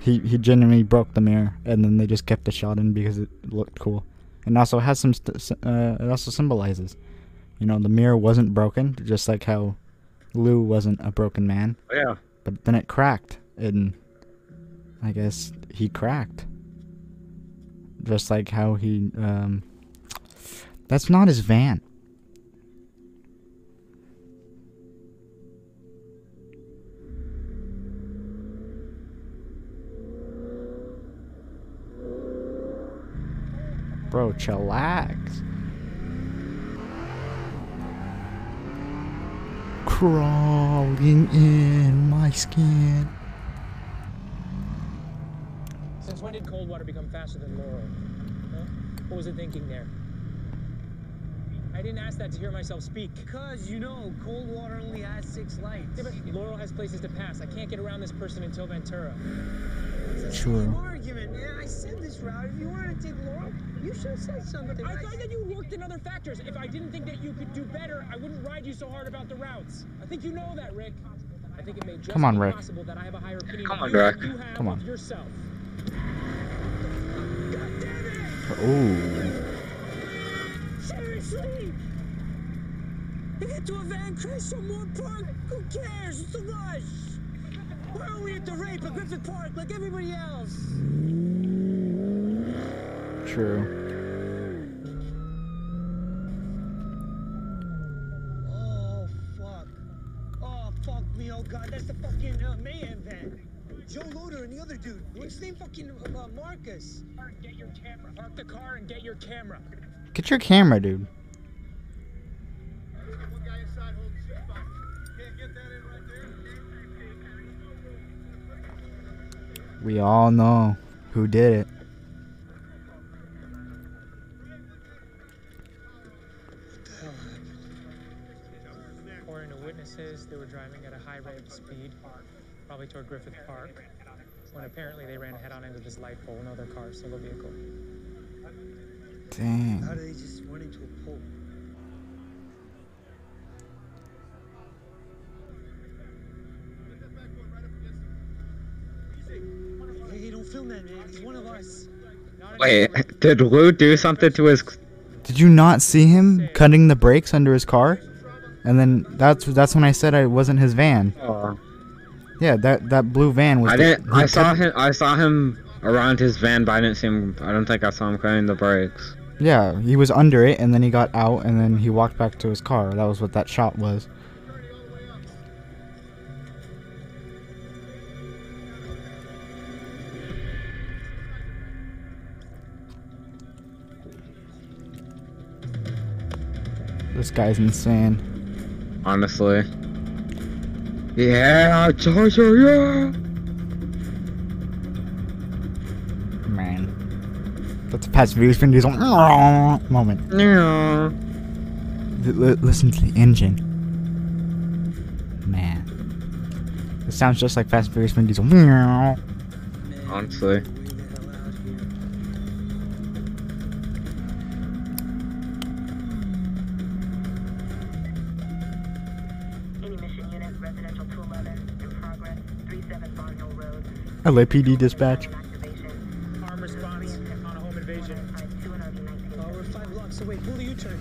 He he genuinely broke the mirror, and then they just kept the shot in because it looked cool, and also has some. St- uh, it also symbolizes, you know, the mirror wasn't broken, just like how Lou wasn't a broken man. Yeah. But then it cracked, and I guess he cracked. Just like how he um. That's not his van. Bro, chillax. Crawling in my skin. Since when did Coldwater become faster than Laurel? Huh? What was it thinking there? I didn't ask that to hear myself speak. Because, you know, Coldwater only has six lights. Yeah, but Laurel has places to pass. I can't get around this person until Ventura. True. argument, man. I said this route. If you wanted to take Laurel, you should have said something. I thought that you worked in other factors. If I didn't think that you could do better, I wouldn't ride you so hard about the routes. I think you know that, Rick. I think it may just Come on, be Rick. possible that I have a higher opinion Come on, you Rick. than you have Come of on. yourself. Ooh. Seriously? You get to a van crash or more park? Who cares? It's a rush. Why are we at the rape at Griffith Park like everybody else? True. Oh, fuck. Oh, fuck me. Oh, God. That's the fucking uh, mayhem van. Joe Loder and the other dude. What's his name? Fucking uh, Marcus. Get your camera. Park the car and get your camera. Get your camera, dude. One guy inside holding the shoe box. Can't get that in right there. We all know who did it. According to witnesses, they were driving at a high rate of speed, probably toward Griffith Park, when apparently they ran head on into this light pole, no other car, single vehicle. Dang. How do they just run into a pole? Hey, don't film that, man. He's one of us. Wait, did Lou do something to his? Did you not see him cutting the brakes under his car? And then that's that's when I said I wasn't his van. Oh. Yeah, that that blue van was. I the- didn't. he I saw him. I saw him around his van, but I didn't see him. I don't think I saw him cutting the brakes. Yeah, he was under it, and then he got out, and then he walked back to his car. That was what that shot was. This guy's insane. Honestly. Yeah, Charger, yeah. Man. That's a Fast and Furious Vin Diesel moment. Yeah. L- listen to the engine. Man. It sounds just like Fast and Furious Vin Diesel. Honestly. LAPD dispatch. Arm response on a home invasion. Uh, we're five blocks away. Pull the U-turn.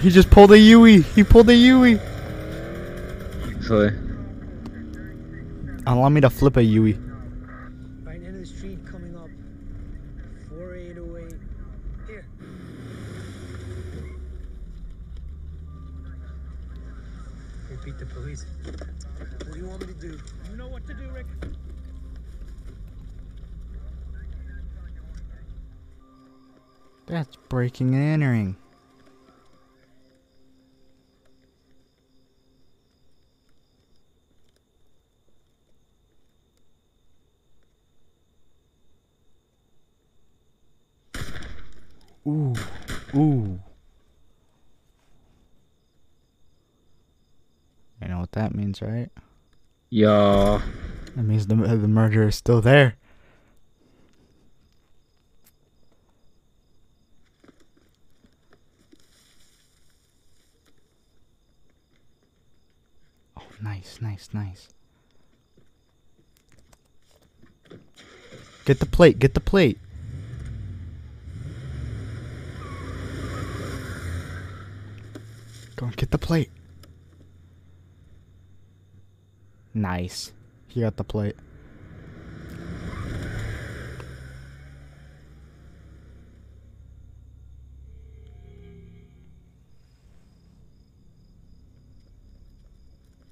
He just pulled a Yui. He pulled a Yui. Honestly. Allow me to flip a Yui. Right end of the street coming up. 4808. Here. Repeat the police. What do you want me to do? You know what to do, Rick. And entering. Ooh, ooh. You know what that means, right? Yeah. That means the the murderer is still there. Oh, nice, nice, nice. Get the plate, get the plate. Go and get the plate. Nice. He got the plate.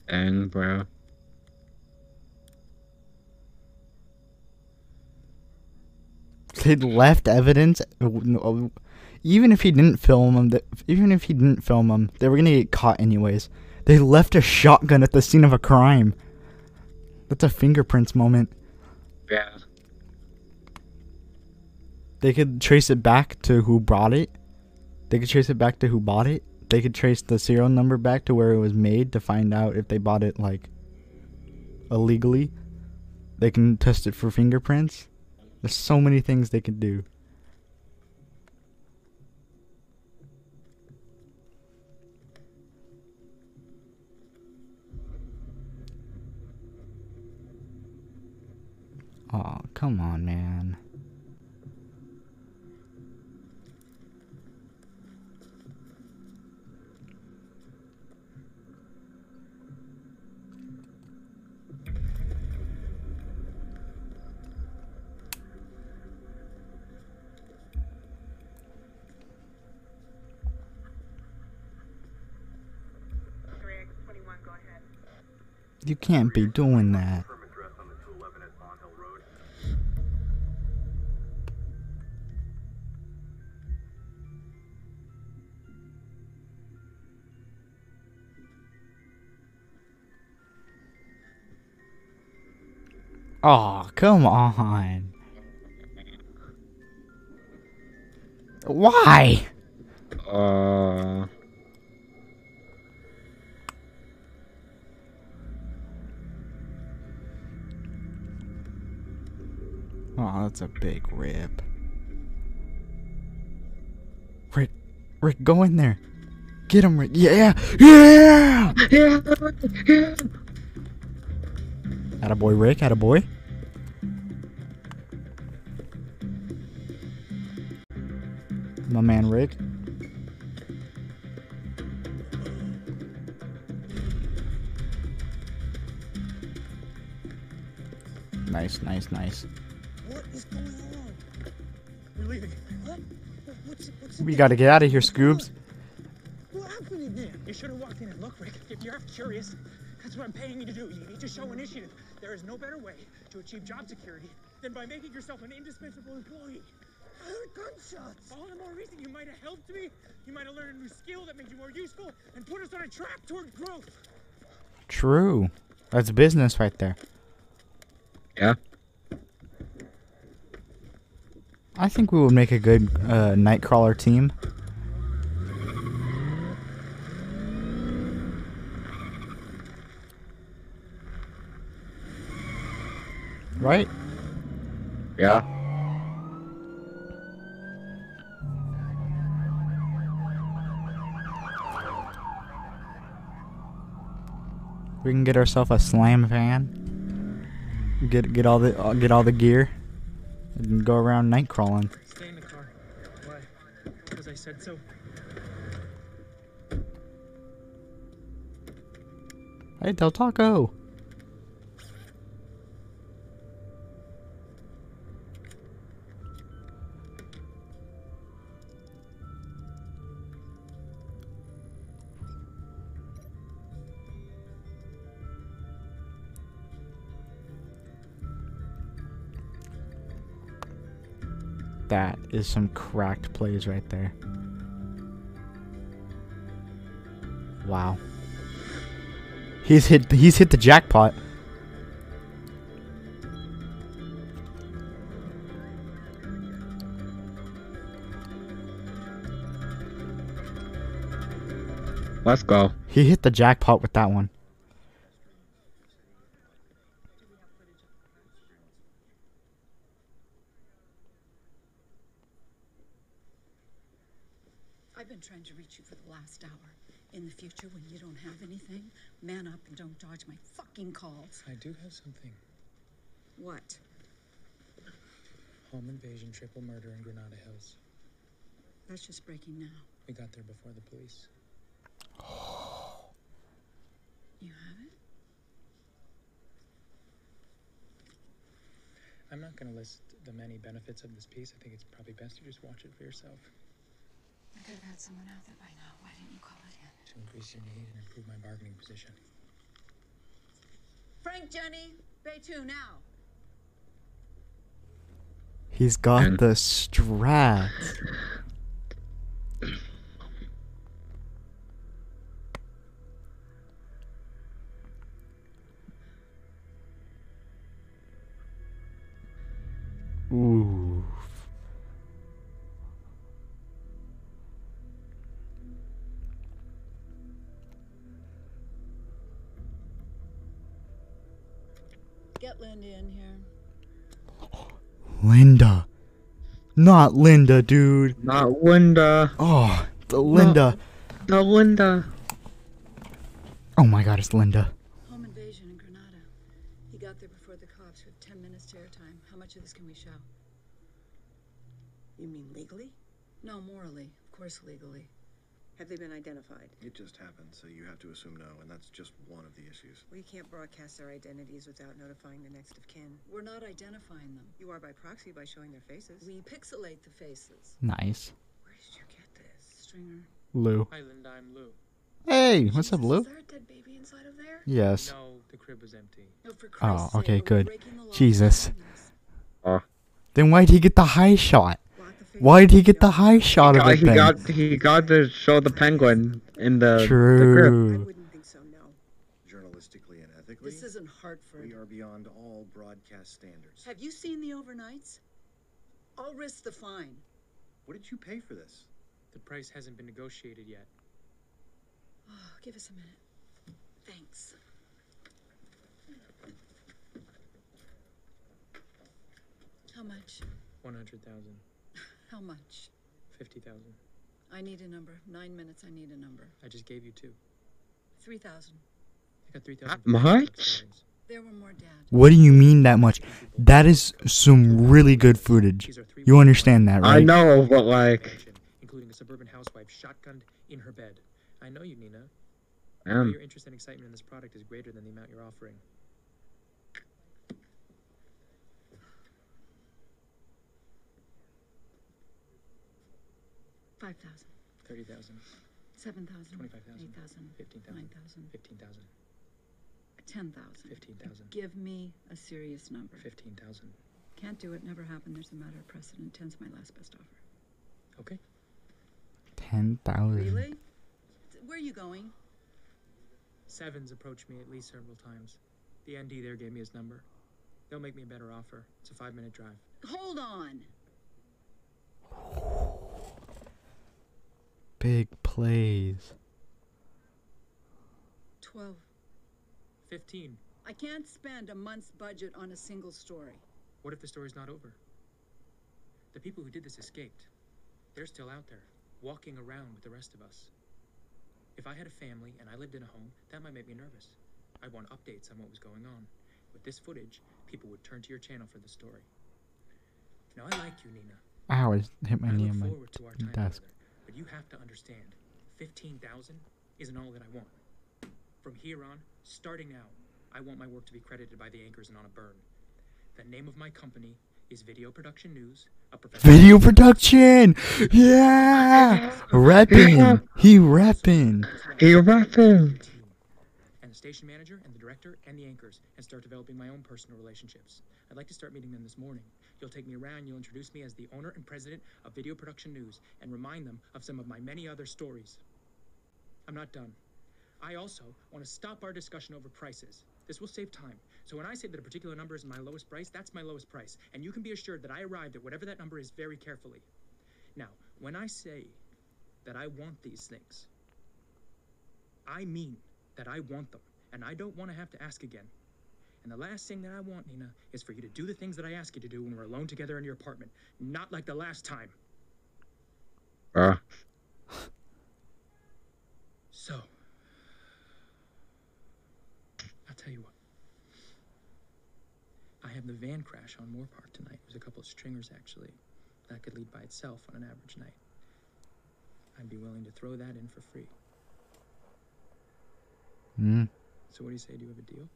Dang, bro. They left evidence. Uh, uh, even if he didn't film them, even if he didn't film them, they were gonna get caught anyways. They left a shotgun at the scene of a crime. That's a fingerprints moment. Yeah. They could trace it back to who brought it. They could trace it back to who bought it. They could trace the serial number back to where it was made to find out if they bought it like illegally. They can test it for fingerprints. There's so many things they could do. Oh, come on, man. You can't be doing that. Oh, come on. Why? Uh. Oh, that's a big rip. Rick, Rick, go in there. Get him, Rick. Yeah, yeah, yeah. yeah. Attaboy, Rick. Attaboy. My man, Rick. Nice, nice, nice. We gotta get out of here, Scoobs. What happened again? You should have walked in and looked, Rick. If you're curious, that's what I'm paying you to do. You need to show initiative. There is no better way to achieve job security than by making yourself an indispensable employee. I heard gunshots. All the more reason you might have helped me. You might have learned a new skill that made you more useful and put us on a track toward growth. True. That's business right there. Yeah. I think we would make a good uh, Nightcrawler team. Right? Yeah. We can get ourselves a slam van. Get get all the uh, get all the gear, and go around night crawling. Stay in the car. Why? Because I said so. Hey, Del Taco. That is some cracked plays right there. Wow. He's hit he's hit the jackpot. Let's go. He hit the jackpot with that one. Been trying to reach you for the last hour. In the future, when you don't have anything, man up and don't dodge my fucking calls. I do have something. What? Home invasion, triple murder in Granada Hills. That's just breaking now. We got there before the police. You have it? I'm not going to list the many benefits of this piece. I think it's probably best you just watch it for yourself I could have had someone out there by now. Why didn't you call it in? to increase your need and improve my bargaining position. Frank, Jenny, Bay 2 now. He's got the strat. Ooh. Get Linda in here. Linda. Not Linda, dude. Not Linda. Oh, the Linda. The Linda. Oh my god, it's Linda. Home invasion in Granada. He got there before the cops with 10 minutes to airtime. How much of this can we show? You mean legally? No, morally. Of course, legally. Have they been identified? It just happened, so you have to assume no, and that's just one of the issues. We can't broadcast their identities without notifying the next of kin. We're not identifying them. You are by proxy by showing their faces. We pixelate the faces. Nice. Where did you get this? Stringer. Lou. Hi, Linda. I'm Lou. Hey, what's up, Lou? Is there a dead baby inside of there? Yes. No, the crib was empty. No, for Oh, Christ's sake, okay, are good. breaking the law? Jesus. Oh. Then why'd he get the high shot? Why'd he get the high shot of Uh, it he then? got he got to show the penguin in the, the crib. True. wouldn't think so, no. Journalistically and ethically, This isn't Hartford. we are beyond all broadcast standards. Have you seen the overnights? I'll risk the fine. What did you pay for this? The price hasn't been negotiated yet. Oh, give us a minute. Thanks. How much? 100,000. How much? 50,000. I need a number. Nine minutes, I need a number. I just gave you two. 3,000. I got 3,000. Much? There were more, Dad. What do you mean that much? That is some really good footage. You understand that, right? I know, but like, Including a suburban housewife shotgunned in her bed. I know you, Nina. I know Um. your interest and excitement in this product is greater than the amount you're offering. 5,000, 30,000, 7,000, 25,000, 8,000, 15,000, 9,000, 15,000, 10,000. 15,000, Give me a serious number. 15,000. Can't do it, never happened. There's a matter of precedent. Ten's my last best offer. Okay. Ten thousand. Really? Where are you going? Sevens approached me at least several times. The ND there gave me his number. They'll make me a better offer. It's a five minute drive. Hold on. Big plays. Twelve. Fifteen. I can't spend a month's budget on a single story. What if the story's not over? The people who did this escaped. They're still out there, walking around with the rest of us. If I had a family and I lived in a home, that might make me nervous. I'd want updates on what was going on. With this footage, people would turn to your channel for the story. Now, I like you, Nina. Ow, I just hit my I knee on my forward to our time desk. together, but you have to understand, fifteen thousand isn't all that I want. From here on, starting now, I want my work to be credited by the anchors and on a burn. The name of my company is Video Production News, a professional Video production! Yeah! rapping. He rapping. He rapping. and the station manager and the director and the anchors and start developing my own personal relationships. I'd like to start meeting them this morning. You'll take me around, you'll introduce me as the owner and president of Video Production News and remind them of some of my many other stories. I'm not done. I also want to stop our discussion over prices. This will save time. So when I say that a particular number is my lowest price, that's my lowest price. And you can be assured that I arrived at whatever that number is very carefully. Now, when I say that I want these things, I mean that I want them, and I don't want to have to ask again. And the last thing that I want, Nina, is for you to do the things that I ask you to do when we're alone together in your apartment. Not like the last time. Bruh. So, I'll tell you what. I have the van crash on Moorpark tonight. There's a couple of stringers, actually. That could lead by itself on an average night. I'd be willing to throw that in for free. Hmm. So, what do you say? Do you have a deal?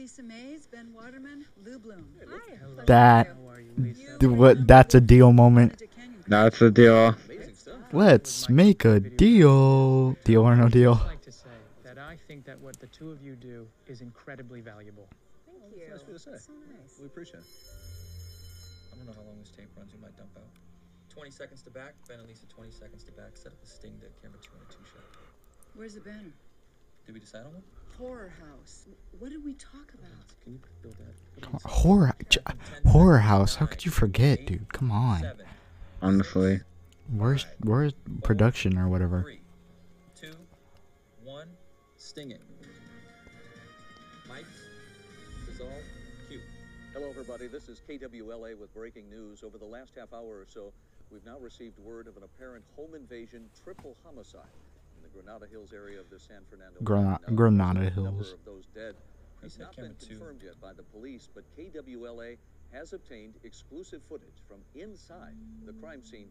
Lisa Mays, Ben Waterman, Lou Bloom. Hi. That. th- what? That's a deal moment. That's a deal. Let's make a deal. Deal or no deal? I'd like to say that I think that what the two of you do is incredibly valuable. Thank you. That's what to say. That's so nice. We appreciate it. I don't know how long this tape runs. You might dump out. 20 seconds to back. Ben and Lisa, 20 seconds to back. Set up the sting to camera two and a two shot. Where's the banner? Did we decide on one? Horror House. What did we talk about? Can you build that? Horror, j- horror house. How could you forget, dude? Come on. Honestly. Where's where's production or whatever? Three, two, one. Sting it. Mike, dissolve, cue. Hello, everybody. This is KWLA with breaking news. Over the last half hour or so, we've now received word of an apparent home invasion triple homicide in the Granada Hills area of the San Fernando. Grana- Valley. Now, Granada Hills. of those dead has not been confirmed yet by the police, but KWLA has obtained exclusive footage from inside the crime scene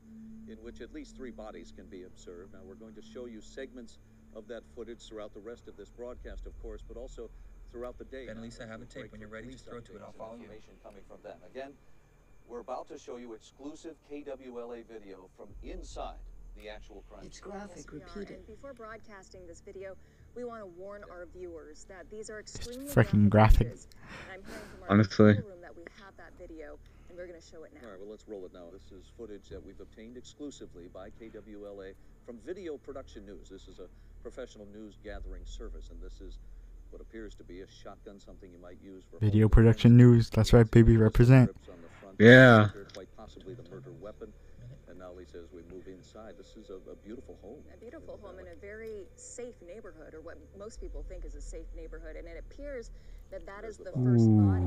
in which at least three bodies can be observed. Now, we're going to show you segments of that footage throughout the rest of this broadcast, of course, but also throughout the day. Ben and now Lisa, have a the tape. When you're ready, police just throw it to it. updates I'll and follow you. Information coming from them. Again, we're about to show you exclusive KWLA video from inside the actual crime It's graphic. Yes. Repeat it. Before broadcasting this video, we want to warn our viewers that these are extremely Freaking graphic. images. And I'm hearing from our Honestly. control room that we have that video, and we're going to show it now. All right, well, let's roll it now. This is footage that we've obtained exclusively by KWLA from Video Production News. This is a professional news gathering service, and this is what appears to be a shotgun, something you might use for Video production news. That's right, baby. Represent. defense. On the front, Yeah. Quite possibly the murder weapon. And now, as we move inside, this is a, a beautiful home. A beautiful home in a very safe neighborhood, or what most people think is a safe neighborhood, and it appears that that is the first body.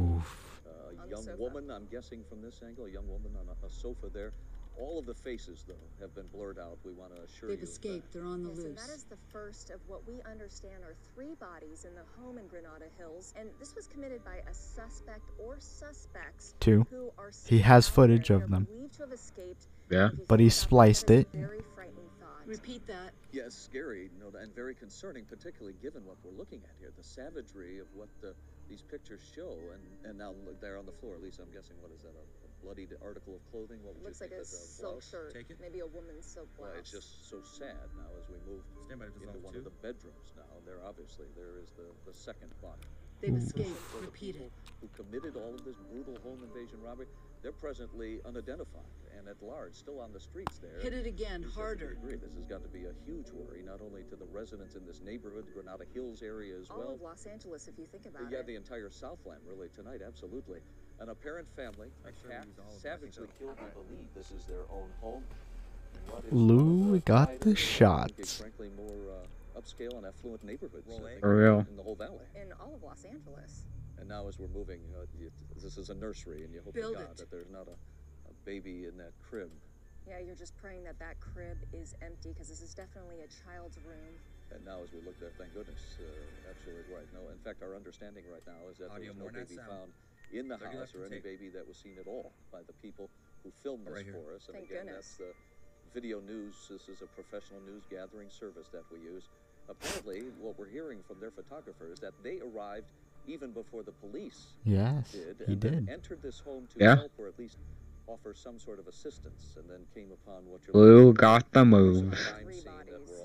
Uh, on a the young sofa. woman, I'm guessing from this angle, a young woman on a, a sofa there. All of the faces, though, have been blurred out. We want to assure They've you. of escaped. They're on the Yes, and loose. that is the first of what we understand are three bodies in the home in Granada Hills, and this was committed by a suspect or suspects Two. who are He has footage of them. They're believed to have escaped. Yeah. But he spliced it. Very frightening thought. Repeat that. Yes, scary, you know, and very concerning, particularly given what we're looking at here, the savagery of what the, these pictures show. And, and now look there on the floor, Lisa, I'm guessing, what is that, a, a bloodied article of clothing? What would Looks you like think a that's silk blouse? shirt, maybe a woman's silk blouse. Well, it's just so sad now as we move Stand by into one two. of the bedrooms now. There, obviously, there is the, the second body. They've Ooh. escaped. For the Repeat people it. Who committed all of this brutal home invasion robbery? They're presently unidentified and at large, still on the streets there. Hit it again, We harder. Agree. This has got to be a huge worry, not only to the residents in this neighborhood, Granada Hills area as All well. of Los Angeles, if you think about yeah, it. Yeah, the entire Southland, really, tonight, absolutely. An apparent family, a sure cat, use savagely killed. We believe this is their own home. Lou one got the of shots. Frankly, more uh, upscale and affluent neighborhoods I think. For real. in the whole valley. in all of Los Angeles. And now, as we're moving, uh, you, this is a nursery, and you hope Build to God it. that there's not a, a baby in that crib. Yeah, you're just praying that that crib is empty because this is definitely a child's room. And now, as we look there, thank goodness, uh, absolutely right. No, in fact, our understanding right now is that Audio there was no baby sound. found in the 30 house or any take. baby that was seen at all by the people who filmed this Right for us. And Thank again, goodness. that's the video news. This is a professional news gathering service that we use. Apparently, what we're hearing from their photographer is that they arrived even before the police Yes, did, he and did. entered this home to Yeah. help or at least offer some sort of assistance, and then came upon what you're Blue got the here, moves. some crime Three scene that bodies.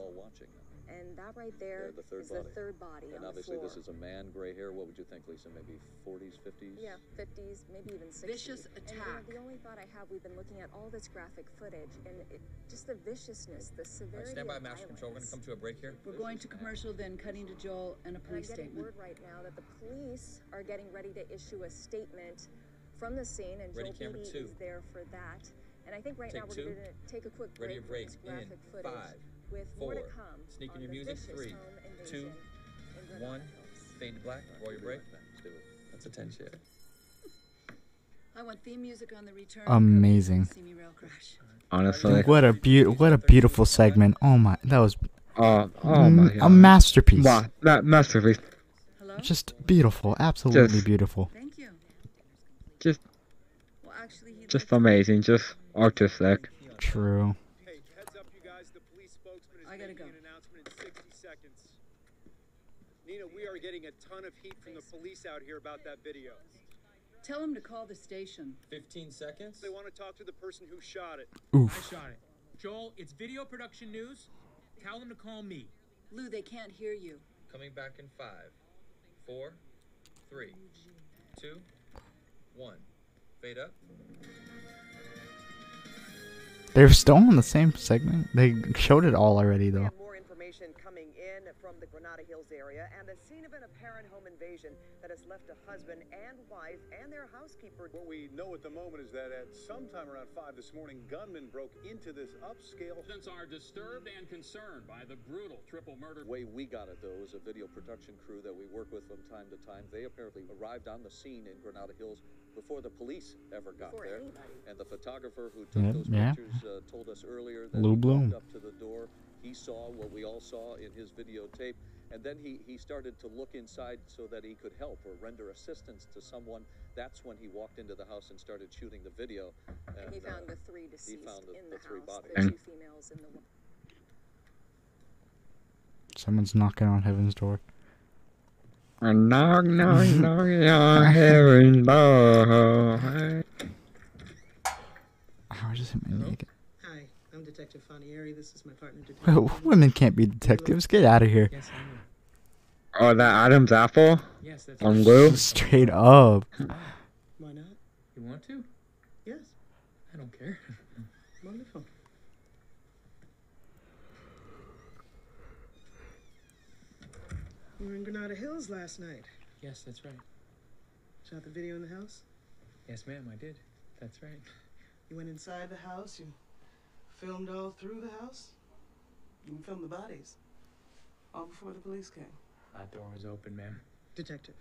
That right there the third is body. the third body And on the obviously, floor. this is a man, gray hair. What would you think, Lisa? Maybe 40s, 50s? Yeah, 50s, maybe even 60s. Vicious And, attack. the only thought I have, we've been looking at all this graphic footage, and it, just the viciousness, the All right, severity stand by, of Master Control. We're going to come to a break here. We're going to commercial, then cutting to Joel and a police And I'm police getting statement. word right now that the police are getting ready to issue a statement from the scene, and Ready, Joel camera Beatty two. is there for that. And I think right now we're going to take a quick break. Ready break to break this graphic in footage five, with more to four. come Sneak in your music. vicious Three, home two, invasion in Granada one. Hills. Fade to black. Roll your break. Let's do it. That's a 10 share. I want theme music on the return. Amazing. See me. Honestly. What a beau- what a beautiful segment. Oh my, that was Oh, oh my a masterpiece. Wow, that masterpiece. Hello? Just beautiful, absolutely Just- beautiful. Thank you. Just, Well, actually, just amazing. Just artistic. True. Hey, heads up, you guys. The police spokesman is I gotta making go. an announcement in 60 seconds. Nina, we are getting a ton of heat from the police out here about that video. Tell him to call the station. 15 seconds. They want to talk to the person who shot it. Oof. I shot it. Joel, it's video production news. Tell them to call me. Lou, they can't hear you. Coming back in five, four, three, two, one. Fade up. They're still on the same segment. They showed it all already We though. Have more information coming in from the Granada Hills area and the scene of an apparent home invasion that has left a husband and wife and their housekeeper. What we know at the moment is that at sometime around 5 this morning, gunmen broke into this upscale. Residents are disturbed and concerned by the brutal triple murder. The way we got it, though, is a video production crew that we work with from time to time. They apparently arrived on the scene in Granada Hills before the police ever got Before there. anybody. And the photographer who took Yeah, those yeah. pictures uh, told us earlier that Lou he Bloom. walked up to the door. He saw what we all saw in his videotape. And then he, he started to look inside so that he could help or render assistance to someone. That's when he walked into the house and started shooting the video. And he uh, found the three deceased found the- in the the, three house, bodies. the And- two females in the one. Someone's knocking on heaven's door. A knock, knock, knock on heaven's door. Oh, I just hit my naked. Hi, I'm Detective Fanieri. This is my partner, Detective. Women can't be detectives. Get out of here. Yes, I am. Oh, that Adam's apple Yes, that's on right. Lou. Straight up. Why not? You want to? Yes. I don't care. Wonderful. You were in Granada Hills last night. Yes, that's right. Shot the video in the house. Yes, ma'am, I did. That's right. You went inside the house. You filmed all through the house. You filmed the bodies. All before the police came. That door was open, ma'am. Detective.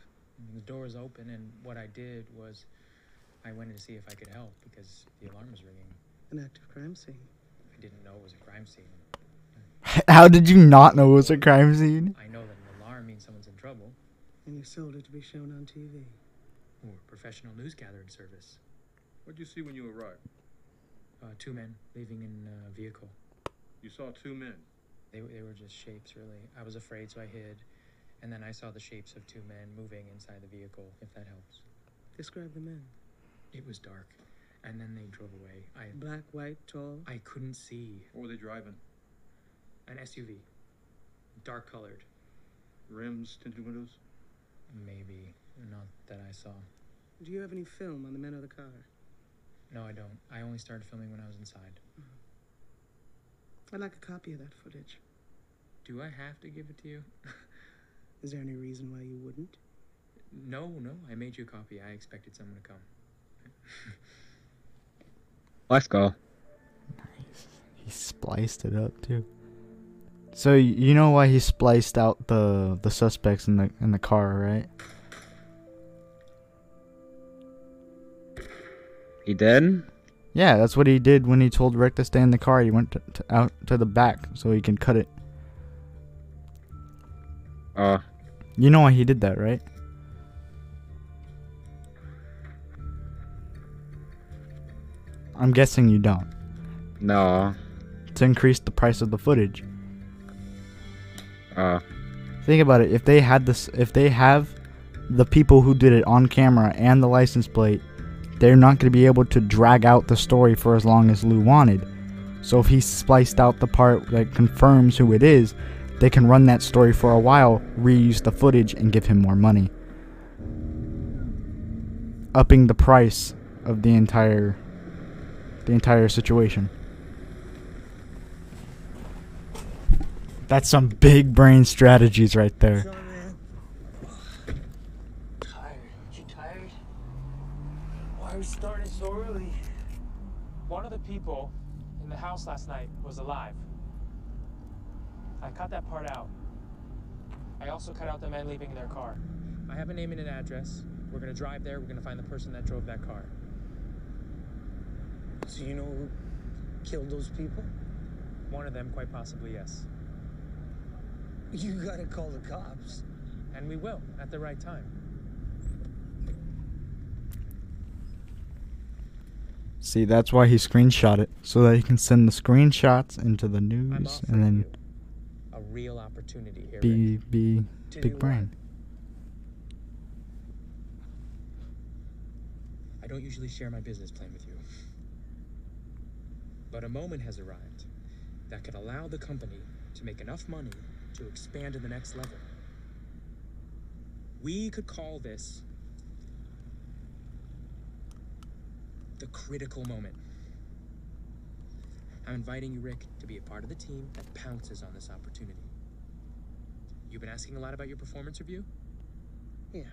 The door was open, and what I did was I went in to see if I could help because the alarm was ringing. An active crime scene. I didn't know it was a crime scene. How did you not know it was a crime scene? I know that an alarm means someone's in trouble. And you sold it to be shown on TV. Or professional news gathering service. What'd you see when you arrived? Uh, two men leaving in a vehicle. You saw two men. They, they were just shapes, really. I was afraid, so I hid. And then I saw the shapes of two men moving inside the vehicle, if that helps. Describe the men. It was dark. And then they drove away. I Black, white, tall. I couldn't see. What were they driving? An SUV. Dark colored. Rims, tinted windows? Maybe. Not that I saw. Do you have any film on the men of the car? No, I don't. I only started filming when I was inside. Mm. I'd like a copy of that footage. Do I have to give it to you? Is there any reason why you wouldn't? No, no. I made you a copy. I expected someone to come. Let's go. He spliced it up too. So you know why he spliced out the the suspects in the in the car, right? He did? Yeah, that's what he did when he told Rick to stay in the car. He went to, to out to the back so he can cut it. Oh. You know why he did that, right? I'm guessing you don't. No. To increase the price of the footage. Oh. Think about it. If they had this, if they have the people who did it on camera and the license plate, they're not going to be able to drag out the story for as long as Lou wanted. So if he spliced out the part that confirms who it is, they can run that story for a while, reuse the footage, and give him more money. Upping the price of the entire the entire situation. That's some big brain strategies right there. Tired. You tired? Why are we starting so early? One of the people in the house last night was alive. I cut that part out. I also cut out the men leaving in their car. I have a name and an address. We're gonna drive there. We're gonna find the person that drove that car. So you know who killed those people? One of them, quite possibly, yes. You gotta call the cops. And we will, at the right time. See, that's why he screenshot it so that he can send the screenshots into the news and then a real opportunity here. be be big what? brain. I don't usually share my business plan with you. But a moment has arrived that could allow the company to make enough money to expand to the next level. We could call this the critical moment. I'm inviting you, Rick, to be a part of the team that pounces on this opportunity. You've been asking a lot about your performance review? Yeah.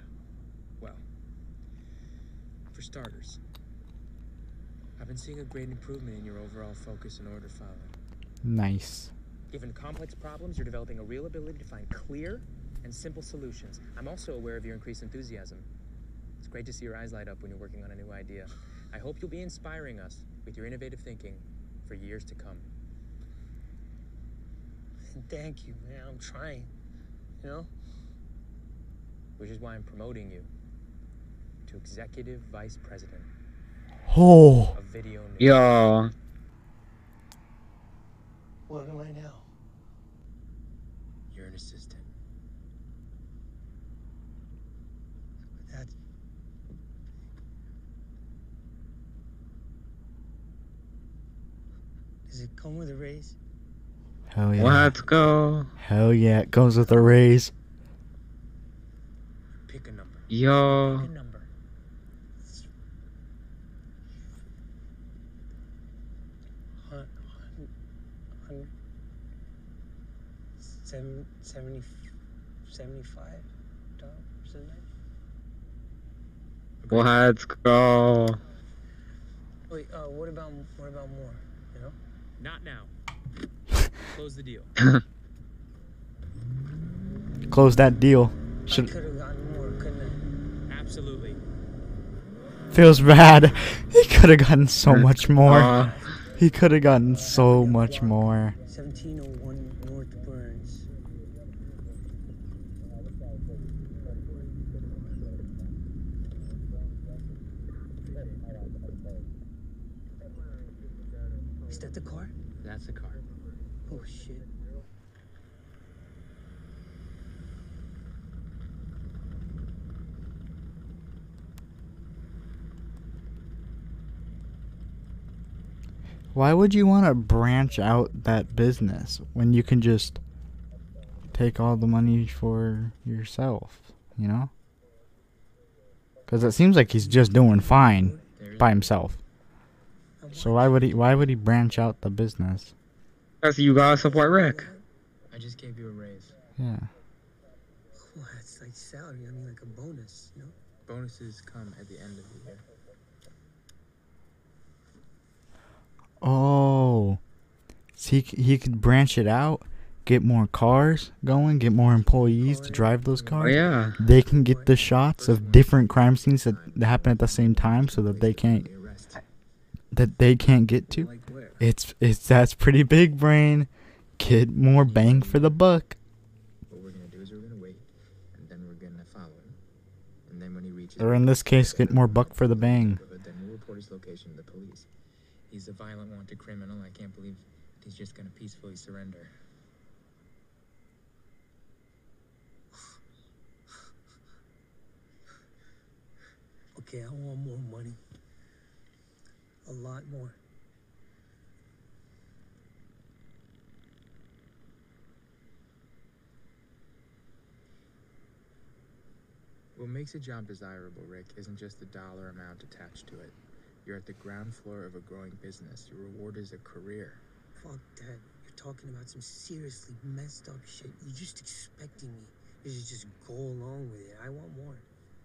Well, for starters, I've been seeing a great improvement in your overall focus and order following. Nice. Given complex problems, you're developing a real ability to find clear and simple solutions. I'm also aware of your increased enthusiasm. It's great to see your eyes light up when you're working on a new idea. I hope you'll be inspiring us with your innovative thinking for years to come. Thank you, man. I'm trying. You know? Which is why I'm promoting you to executive vice president Oh. of video news. Yo. What am I now? You're an assistant. That's. Does it come with a raise? Hell yeah. Let's go. Hell yeah, it comes with a raise. Pick a number. Yo. Pick a number. Seven, 70, 75 dollars a night? Let's go. Wait, uh, what about what about more? You know? Not now. Close the deal. Close that deal. Should have gotten more, couldn't Absolutely. feels bad. He could have gotten so much more. Uh, He could have gotten so much more. 1701 North Burns. Is that the car? That's the car. Oh shit. Why would you want to branch out that business when you can just take all the money for yourself, you know? Cuz it seems like he's just doing fine by himself. So why would he why would he branch out the business? Cause you gotta support Rick. I just gave you a raise. Yeah. Well, that's like salary. I mean, like a bonus, you know? Bonuses come at the end of the year. Oh. So he he could branch it out, get more cars going, get more employees to drive those oh, cars. Oh, yeah. They can get the shots of different crime scenes that happen at the same time so that they can't that they can't get to. It's it's that's pretty big brain. Get more bang for the buck. What we're gonna do is we're gonna wait, and then we're gonna follow him. And then when he reaches Or in this case, get more buck for the bang. then we'll report his location to the police. He's a violent, wanted criminal. I can't believe he's just gonna peacefully surrender. Okay, I want more money. A lot more. What makes a job desirable, Rick, isn't just the dollar amount attached to it. You're at the ground floor of a growing business. Your reward is a career. Fuck that. You're talking about some seriously messed up shit. You're just expecting me to just go along with it. I want more.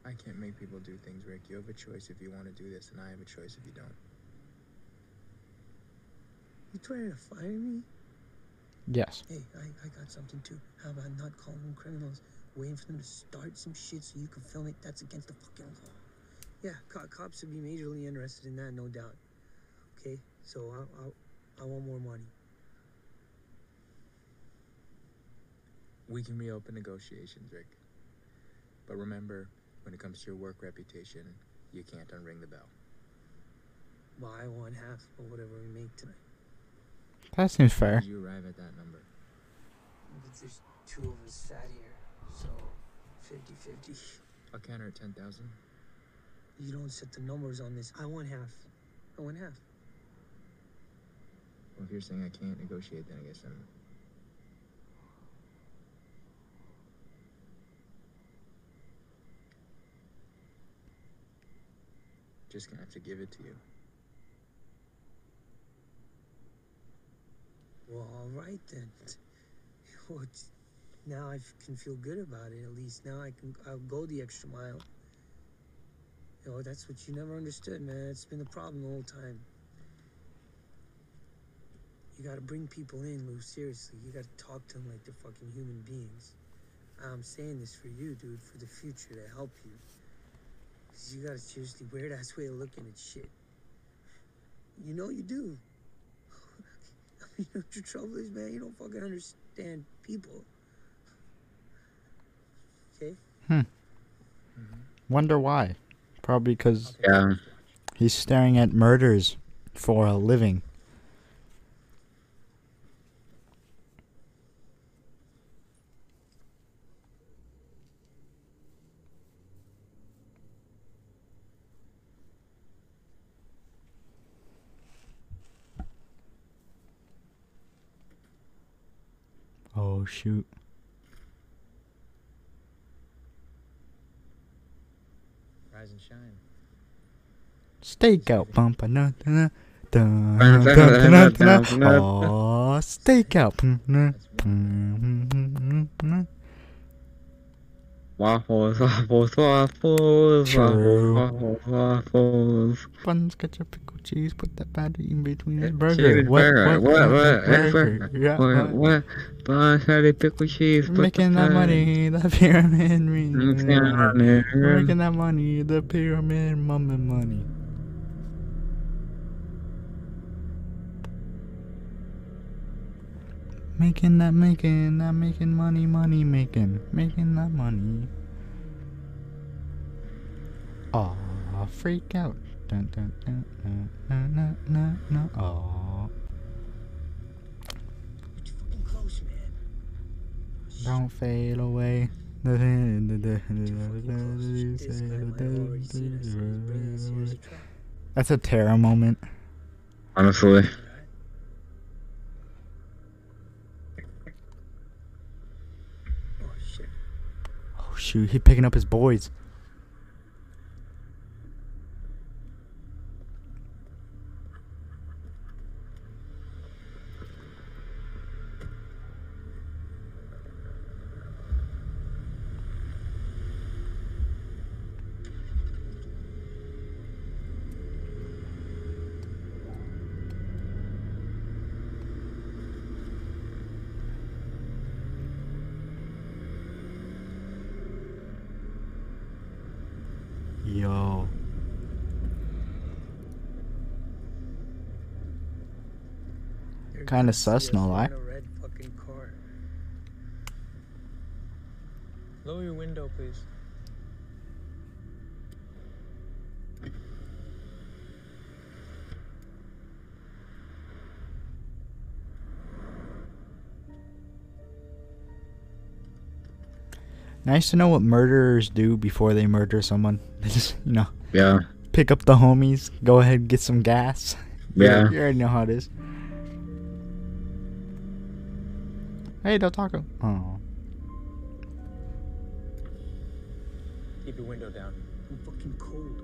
I can't make people do things, Rick. You have a choice if you want to do this, and I have a choice if you don't. You trying to fire me? Yes. Hey, I, I got something too. How about not calling them criminals? Waiting for them to start some shit so you can film it? That's against the fucking law. Yeah, co- cops would be majorly interested in that, no doubt. Okay, so I, I, I want more money. We can reopen negotiations, Rick. But remember, when it comes to your work reputation, you can't unring the bell. Well, I want half of whatever we make tonight. That seems How fair. did you arrive at that number? But there's two of us sat here, so 50 50. I'll counter at 10,000. You don't set the numbers on this. I want half. I want half. Well, if you're saying I can't negotiate, then I guess I'm. Just gonna have to give it to you. Well, all right then. Well, now I can feel good about it. At least now I can. I'll go the extra mile. Know, that's what you never understood, man. It's been the problem the whole time. You gotta bring people in, Lou. Seriously, you gotta talk to them like they're fucking human beings. I'm saying this for you, dude, for the future to help you. Cause you got a seriously weird ass way of looking at shit. You know you do. I mean, you know what your trouble is, man? You don't fucking understand people. Okay? Hmm. Wonder why? Probably because Yeah. he's staring at murders for a living. Oh shoot. Rise and shine. Stakeout bump na na na. Oh, stakeout. Waffles, waffles, waffles, True. waffles, waffles. Buns, ketchup, pickle cheese. Put that batter in between his burger. What? burger. What? What? What? What? Burger. Yeah. What? what? What? Bun, fatty, pickle cheese. put Making that money, the pyramid. Making that money. Making that money, the pyramid, mama money. Making that, making that, making money, money, making, making that money. Aw, freak out. Dun, dun, dun, dun, dun, dun, dun, dun. Aw. Close. Don't fade away. That's a Terra moment. Honestly. Shoot, he picking up his boys. Kinda sus, no lie. Red fucking car. Lower your window, please. Nice to know what murderers do before they murder someone. They just, you know, Yeah. pick up the homies, go ahead and get some gas. Yeah. You already know how it is. Hey, Del Taco. Oh. Keep your window down. I'm fucking cold.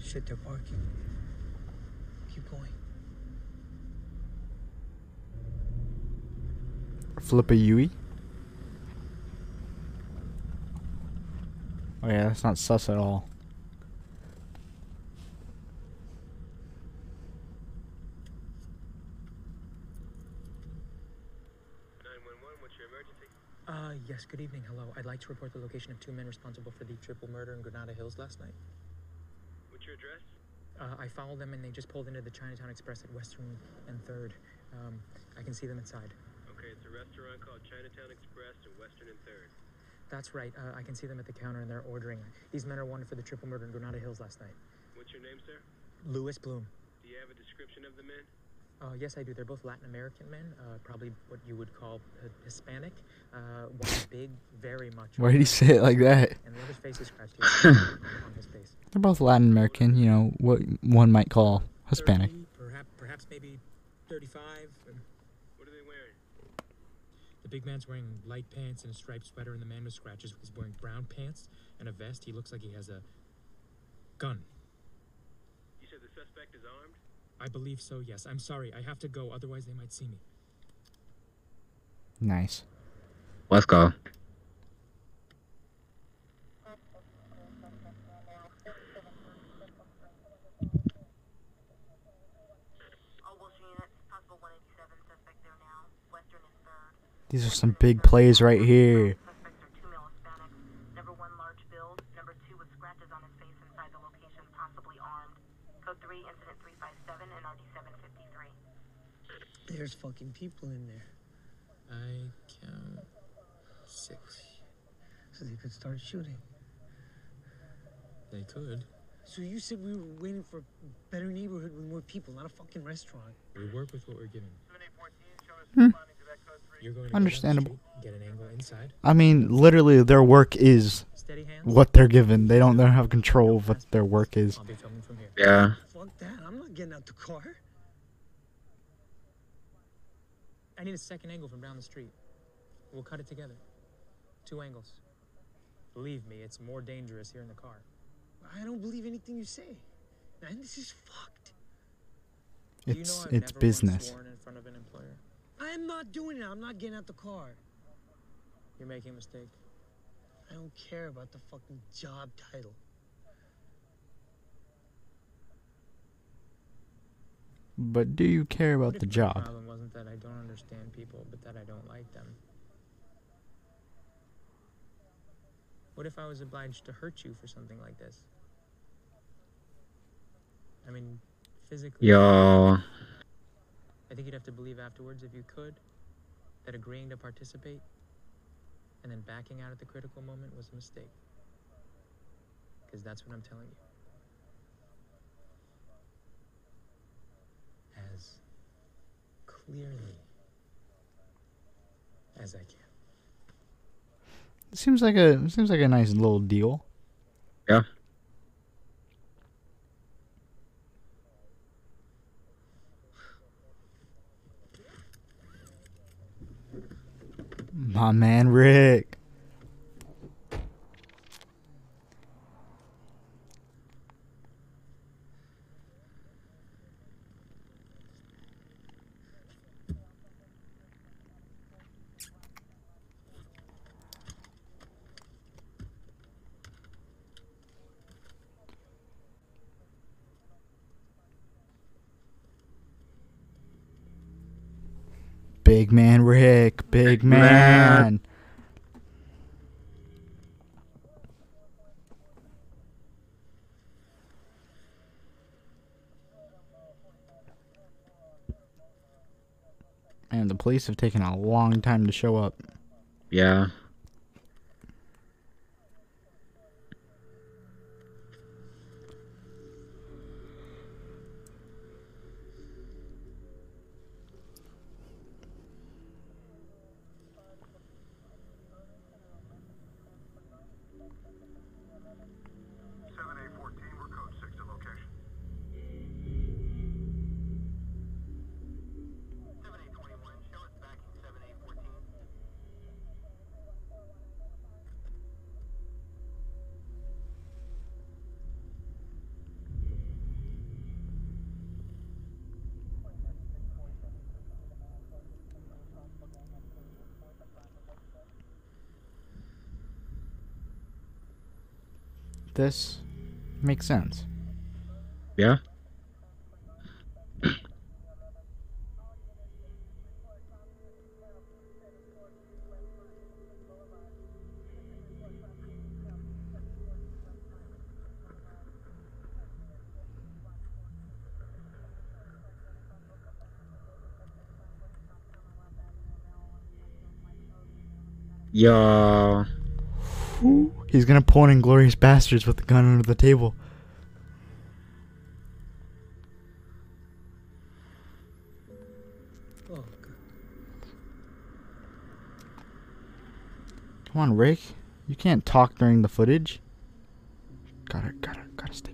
Shit, they're barking. Keep going. Flip a Yui. Oh yeah, that's not sus at all. Uh, yes, good evening. Hello. I'd like to report the location of two men responsible for the triple murder in Granada Hills last night. What's your address? Uh, I followed them and they just pulled into the Chinatown Express at Western and 3rd. Um, I can see them inside. Okay, it's a restaurant called Chinatown Express in Western and Third. That's right. Uh, I can see them at the counter and they're ordering. These men are wanted for the triple murder in Granada Hills last night. What's your name, sir? Louis Bloom. Do you have a description of the men? Uh, yes, I do. They're both Latin American men, uh, probably what you would call uh, Hispanic. Uh, one big, very much. Why did he say it like that? And the other's face is scratched here on his face. They're both Latin American, you know, what one might call Hispanic. Perhaps, perhaps maybe 35. and- What are they wearing? The big man's wearing light pants and a striped sweater, and the man with scratches is wearing brown pants and a vest. He looks like he has a gun. You said the suspect is armed? I believe so, yes. I'm sorry. I have to go, otherwise, they might see me. Nice. Let's go. These are some big plays right here. Number one, large build. Number two, with scratches on his face inside the location, possibly armed. Code 3, incident 357 and RD 753. There's fucking people in there. I count six. So they could start shooting. They could. So you said we were waiting for a better neighborhood with more people, not a fucking restaurant. We work with what we're given. Hmm. Understandable. get an angle inside. I mean, literally, their work is what they're given. They don't, they don't have control of what their work is. I'll be filming from here. Yeah. Fuck that. I'm not getting out the car. I need a second angle from down the street. We'll cut it together. Two angles. Believe me, it's more dangerous here in the car. I don't believe anything you say. Man, this is fucked. Do you know It's I've it's never business. Once sworn in front of an employer. I'm not doing it. I'm not getting out the car. You're making a mistake. I don't care about the fucking job title. But do you care about the my job? problem wasn't that I don't understand people, but that I don't like them? What if I was obliged to hurt you for something like this? I mean, physically. Yo. I think you'd have to believe afterwards, if you could, that agreeing to participate and then backing out at the critical moment was a mistake. Because that's what I'm telling you. As clearly as I can. Seems like a seems like a nice little deal. Yeah. My man Rick. Big man Rick, big man. man. And the police have taken a long time to show up. Yeah. This makes sense. Yeah. Yo. He's gonna pull an Inglourious Basterds with the gun under the table. Come on, Rick. You can't talk during the footage. Gotta, gotta, gotta stay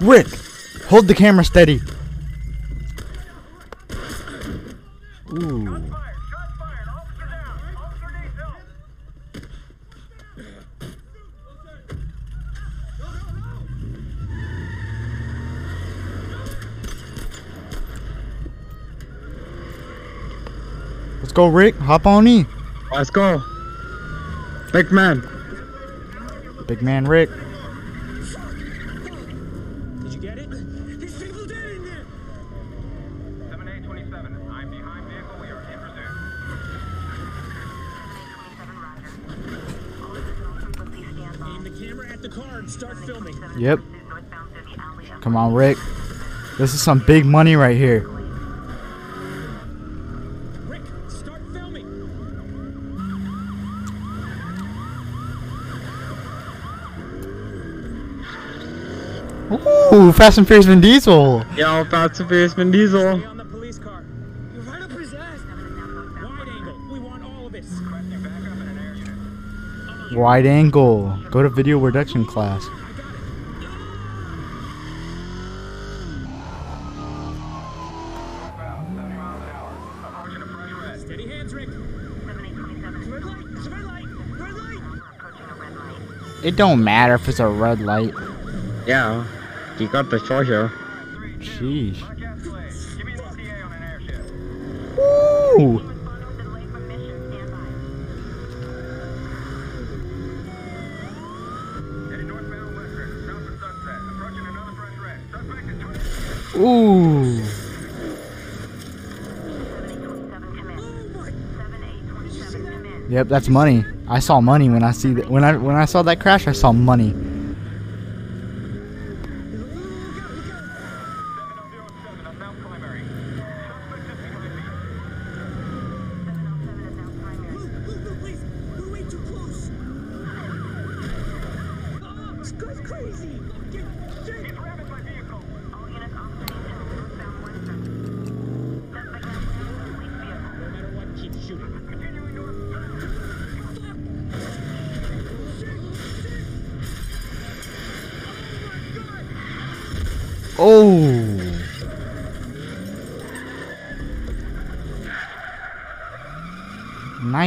Rick, hold the camera steady. Ooh. Let's go, Rick. Hop on in. Let's go. Big man. Big man Rick. Did you get it? Aim the camera at the car and start filming. Yep. Come on, Rick. This is some big money right here. Rick, start filming. Ooh, Fast and Furious Vin Diesel. Yo, Fast and Furious Vin Diesel. on the police car. You're right up his ass. Wide angle. We want all of this. Wide angle. Go to video reduction class. It don't matter if it's a red light. Yeah, he got the charger. Sheesh. Ooh. Ooh. Yep, that's money. I saw money when I see that when I when I saw that crash. I saw money.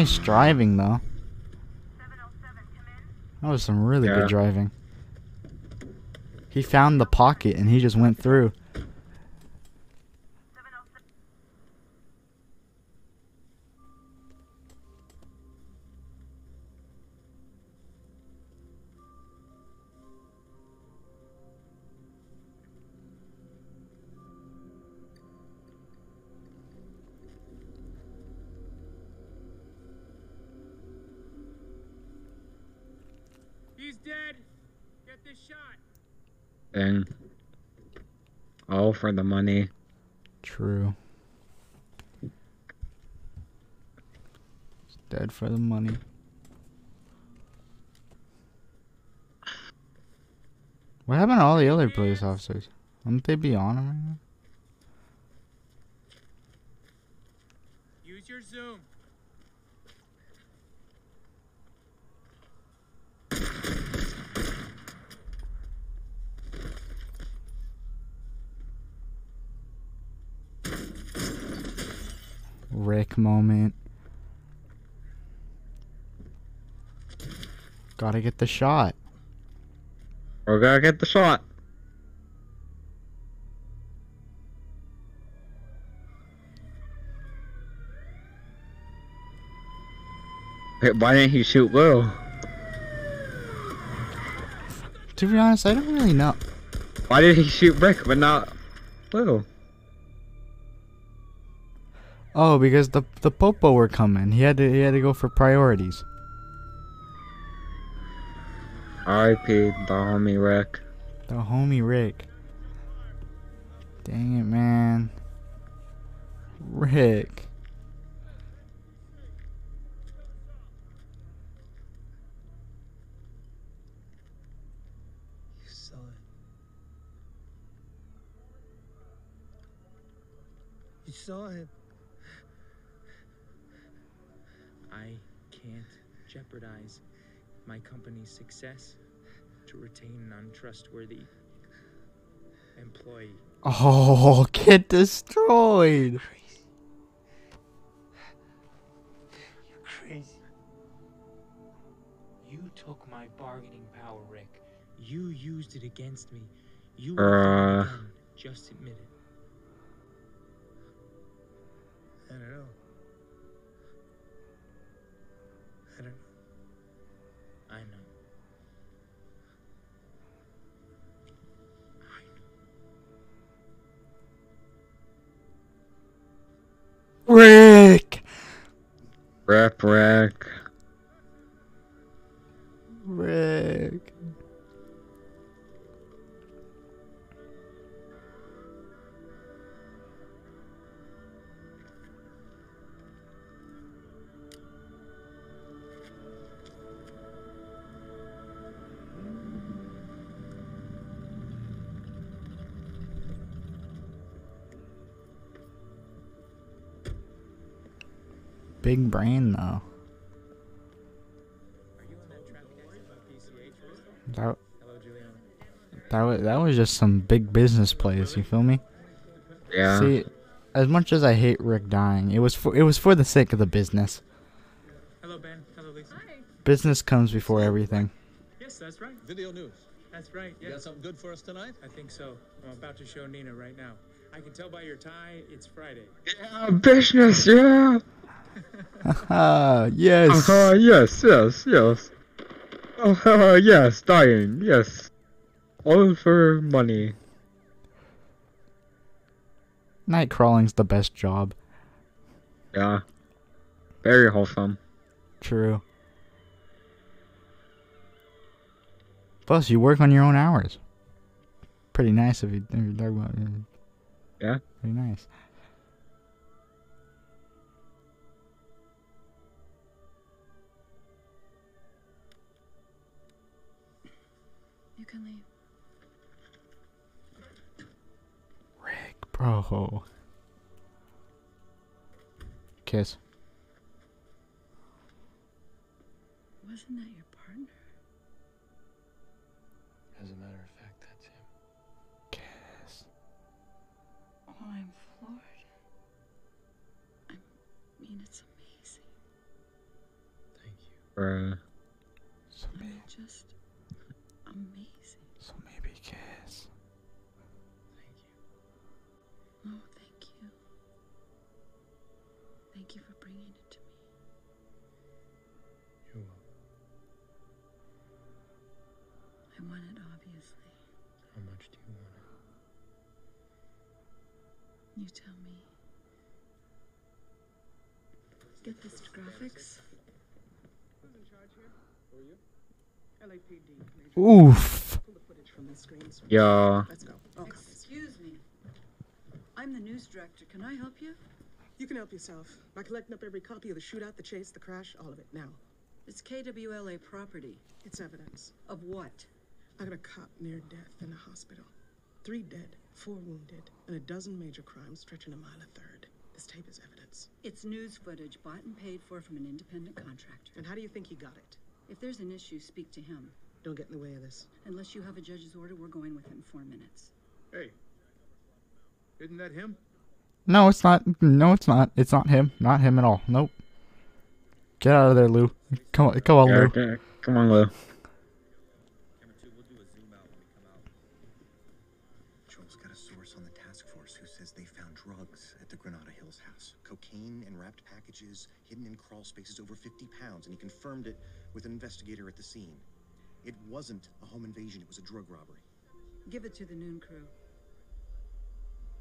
Nice driving though. That was some really Yeah. good driving. He found the pocket and he just went through. For the money. True. He's dead for the money. What happened to all the other police officers? Wouldn't they be on him right now? Use your zoom. Rick moment. Gotta get the shot. We're gonna get the shot. Why didn't he shoot Will? To be honest, I don't really know. Why did he shoot Rick but not Will? Oh, because the the popo were coming. He had to he had to go for priorities. R.I.P. the homie Rick. The homie Rick. Dang it, man. Rick. You saw it. You saw him. I can't jeopardize my company's success to retain an untrustworthy employee. Oh, get destroyed. You're crazy. You took my bargaining power, Rick. You used it against me. You Uh. Just admit it. I don't know. Rip Rick. Big brain though. That, that was that was just some big business plays. You feel me? Yeah. See, as much as I hate Rick dying, it was for it was for the sake of the business. Hello, Ben. Hello, Lisa. Hi. Business comes before everything. Yes, Yes, that's right. Video news. That's right. You got something good for us tonight? I think so. I'm about to show Nina right now. I can tell by your tie, it's Friday. Uh, business, yeah. Ah, yes. Uh, yes, yes, yes. Oh, yes, dying, yes. All for money. Night crawling's the best job. Yeah. Very wholesome. True. Plus, you work on your own hours. Pretty nice if you, if you talk about it. Yeah. Pretty nice. You can leave. Bro. Kiss. Wasn't that your partner? As a matter of fact, that's him. Kiss. Oh, I'm floored. I mean, it's amazing. Thank you. Bruh. Oof. Pull the footage from the screens. Yeah. Let's go. All copies. Excuse me. I'm the news director. Can I help you? You can help yourself by collecting up every copy of the shootout, the chase, the crash, all of it now. It's KWLA property. It's evidence. Of what? I got a cop near death in the hospital. Three dead, four wounded, and a dozen major crimes stretching a mile a third. This tape is evidence. It's news footage bought and paid for from an independent contractor. And how do you think he got it? If there's an issue, speak to him. Don't get in the way of this. Unless you have a judge's order, we're going within four minutes. Hey. Isn't that him? No, it's not. No, it's not. It's not him. Not him at all. Nope. Get out of there, Lou. Come on, come on, Lou. Come on, Lou. Patrol's got a source on the task force who says they found drugs at the Granada Hills house. Cocaine in wrapped packages, hidden in crawl spaces over 50 pounds, and he confirmed it with an investigator at the scene. It wasn't a home invasion, it was a drug robbery. Give it to the noon crew.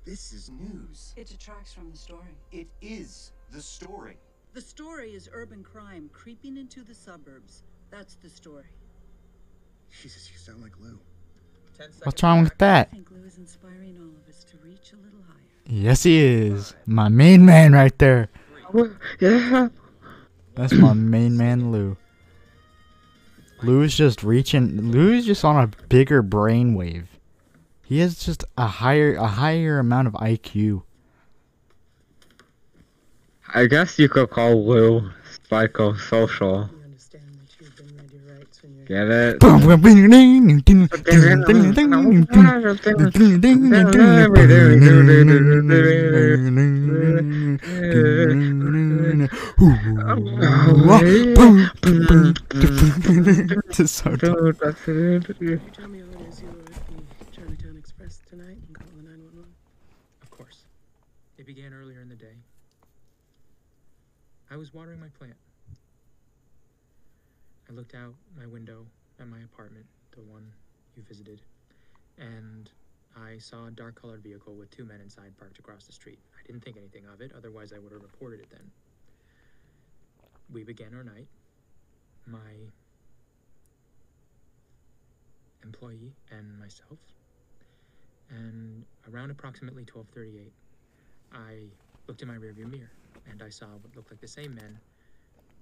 This is news. It detracts from the story. It is the story. The story is urban crime creeping into the suburbs. That's the story. Jesus, you sound like Lou. What's wrong with that? think Lou is inspiring all of us to reach a little higher. Yes, he is. My main man right there. Yeah. That's my main man, Lou. Lou's just reaching. Lou's just on a bigger brainwave. He has just a higher, a higher amount of IQ. I guess you could call Lou psychosocial. Get it? Just so dumb. You tell me how it is you were at the Chinatown Express tonight and call the 911. Of course. It began earlier in the day. I was watering my plant. I looked out my window at my apartment, the one you visited, and I saw a dark colored vehicle with two men inside parked across the street. I didn't think anything of it, otherwise, I would have reported it then. We began our night. My employee and myself. And around approximately 12:38, I looked in my rearview mirror and I saw what looked like the same men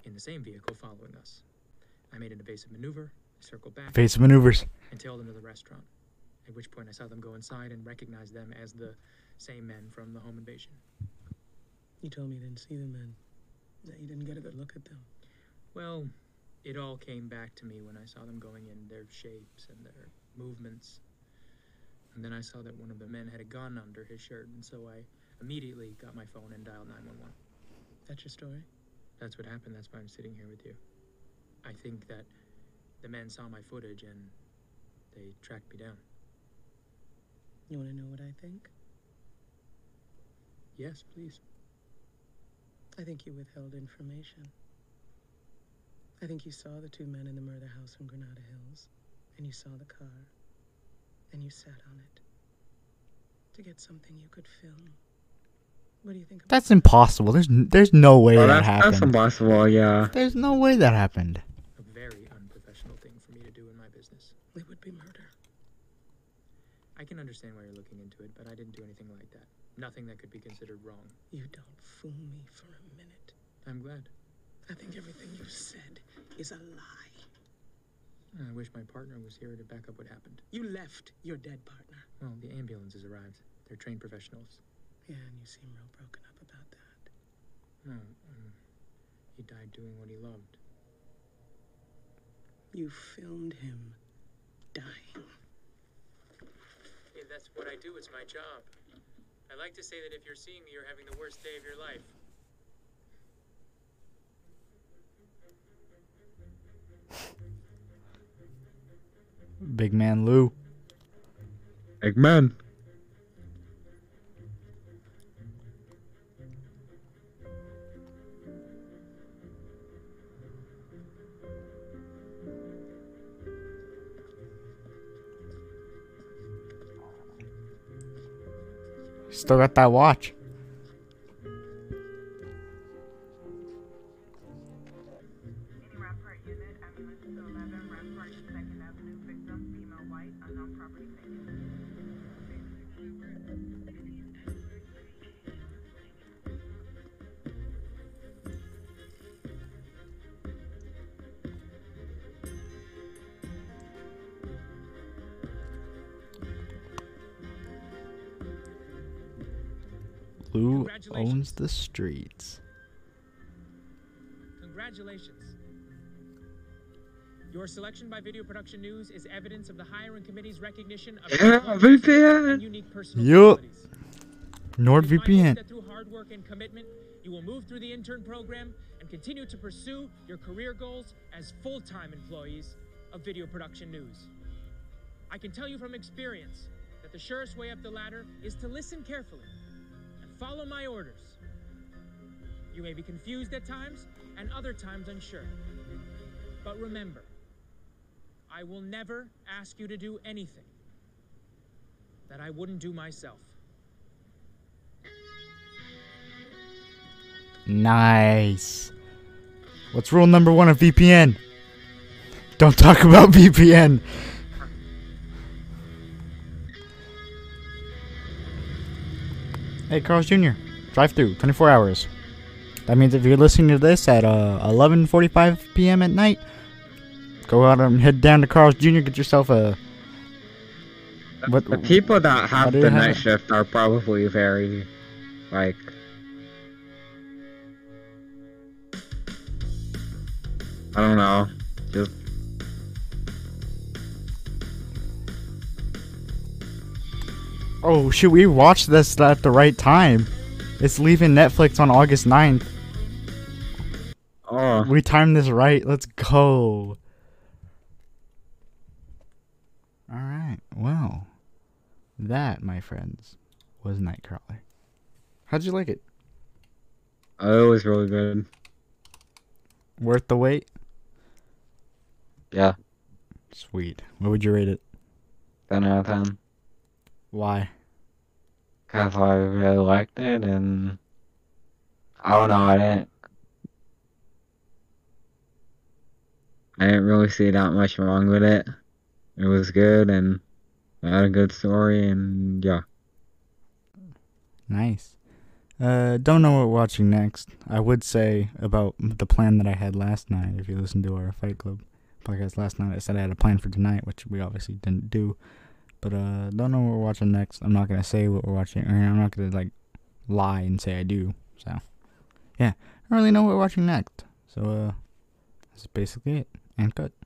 in the same vehicle following us. I made an evasive maneuver, circled back, Evasive maneuvers. and tailed into the restaurant. At which point I saw them go inside and recognized them as the same men from the home invasion. You told me you didn't see them and that you didn't get a good look at them. Well, it all came back to me when I saw them going in, their shapes and their movements. And then I saw that one of the men had a gun under his shirt, and so I immediately got my phone and dialed 911. That's your story? That's what happened. That's why I'm sitting here with you. I think that The men saw my footage and they tracked me down. You want to know what I think? Yes, please. I think you withheld information. I think you saw the two men in the murder house in Granada Hills, and you saw the car, and you sat on it to get something you could film. What do you think? That's impossible. There's n- there's no way Oh, that that's, happened. that's impossible, yeah. There's no way that happened. A very unprofessional thing for me to do in my business. It would be murder. I can understand why you're looking into it, but I didn't do anything like that. Nothing that could be considered wrong. You don't fool me for a minute. I'm glad. I think everything you said is a lie. I wish my partner was here to back up what happened. You left your dead partner. Well, the ambulance has arrived. They're trained professionals. Yeah, and you seem real broken up about that. No, um, he died doing what he loved. You filmed him dying. Yeah, that's what I do. It's my job. I like to say that if you're seeing me, you're having the worst day of your life. Big man Lou. Eggman. Still got that watch. The streets. Congratulations. Your selection by Video Production News is evidence of the hiring committee's recognition of Yeah, VPN. and unique personal Yup. qualities. NordVPN. that through hard work and commitment, you will move through the intern program and continue to pursue your career goals as full-time employees of Video Production News. I can tell you from experience that the surest way up the ladder is to listen carefully and follow my orders. You may be confused at times and other times unsure. But remember, I will never ask you to do anything that I wouldn't do myself. Nice. What's rule number one of VPN? Don't talk about VPN. Hey, Carl's Jr. Drive through, 24 hours. That means if you're listening to this at uh, 11:45 p.m. at night, go out and head down to Carl's Jr. Get yourself a. What, The people that have the you have night shift are probably very, like, I don't know, just Oh shoot, we watched this at the right time. It's leaving Netflix on August 9th. Oh. We timed this right. Let's go. Alright, well. That, my friends, was Nightcrawler. How'd you like it? oh, it was really good. Worth the wait? Yeah, Sweet. What would you rate it? ten out of ten. Why? Cause I really liked it, and I don't know, I didn't. I didn't really see that much wrong with it. It was good, and it had a good story, and yeah. Nice. Uh, don't know what we're watching next. I would say about the plan that I had last night. If you listened to our Fight Club podcast last night, I said I had a plan for tonight, which we obviously didn't do. But uh, don't know what we're watching next. I'm not gonna say what we're watching, or I'm not gonna like lie and say I do. So, yeah, I don't really know what we're watching next. So uh, that's basically it. And cut.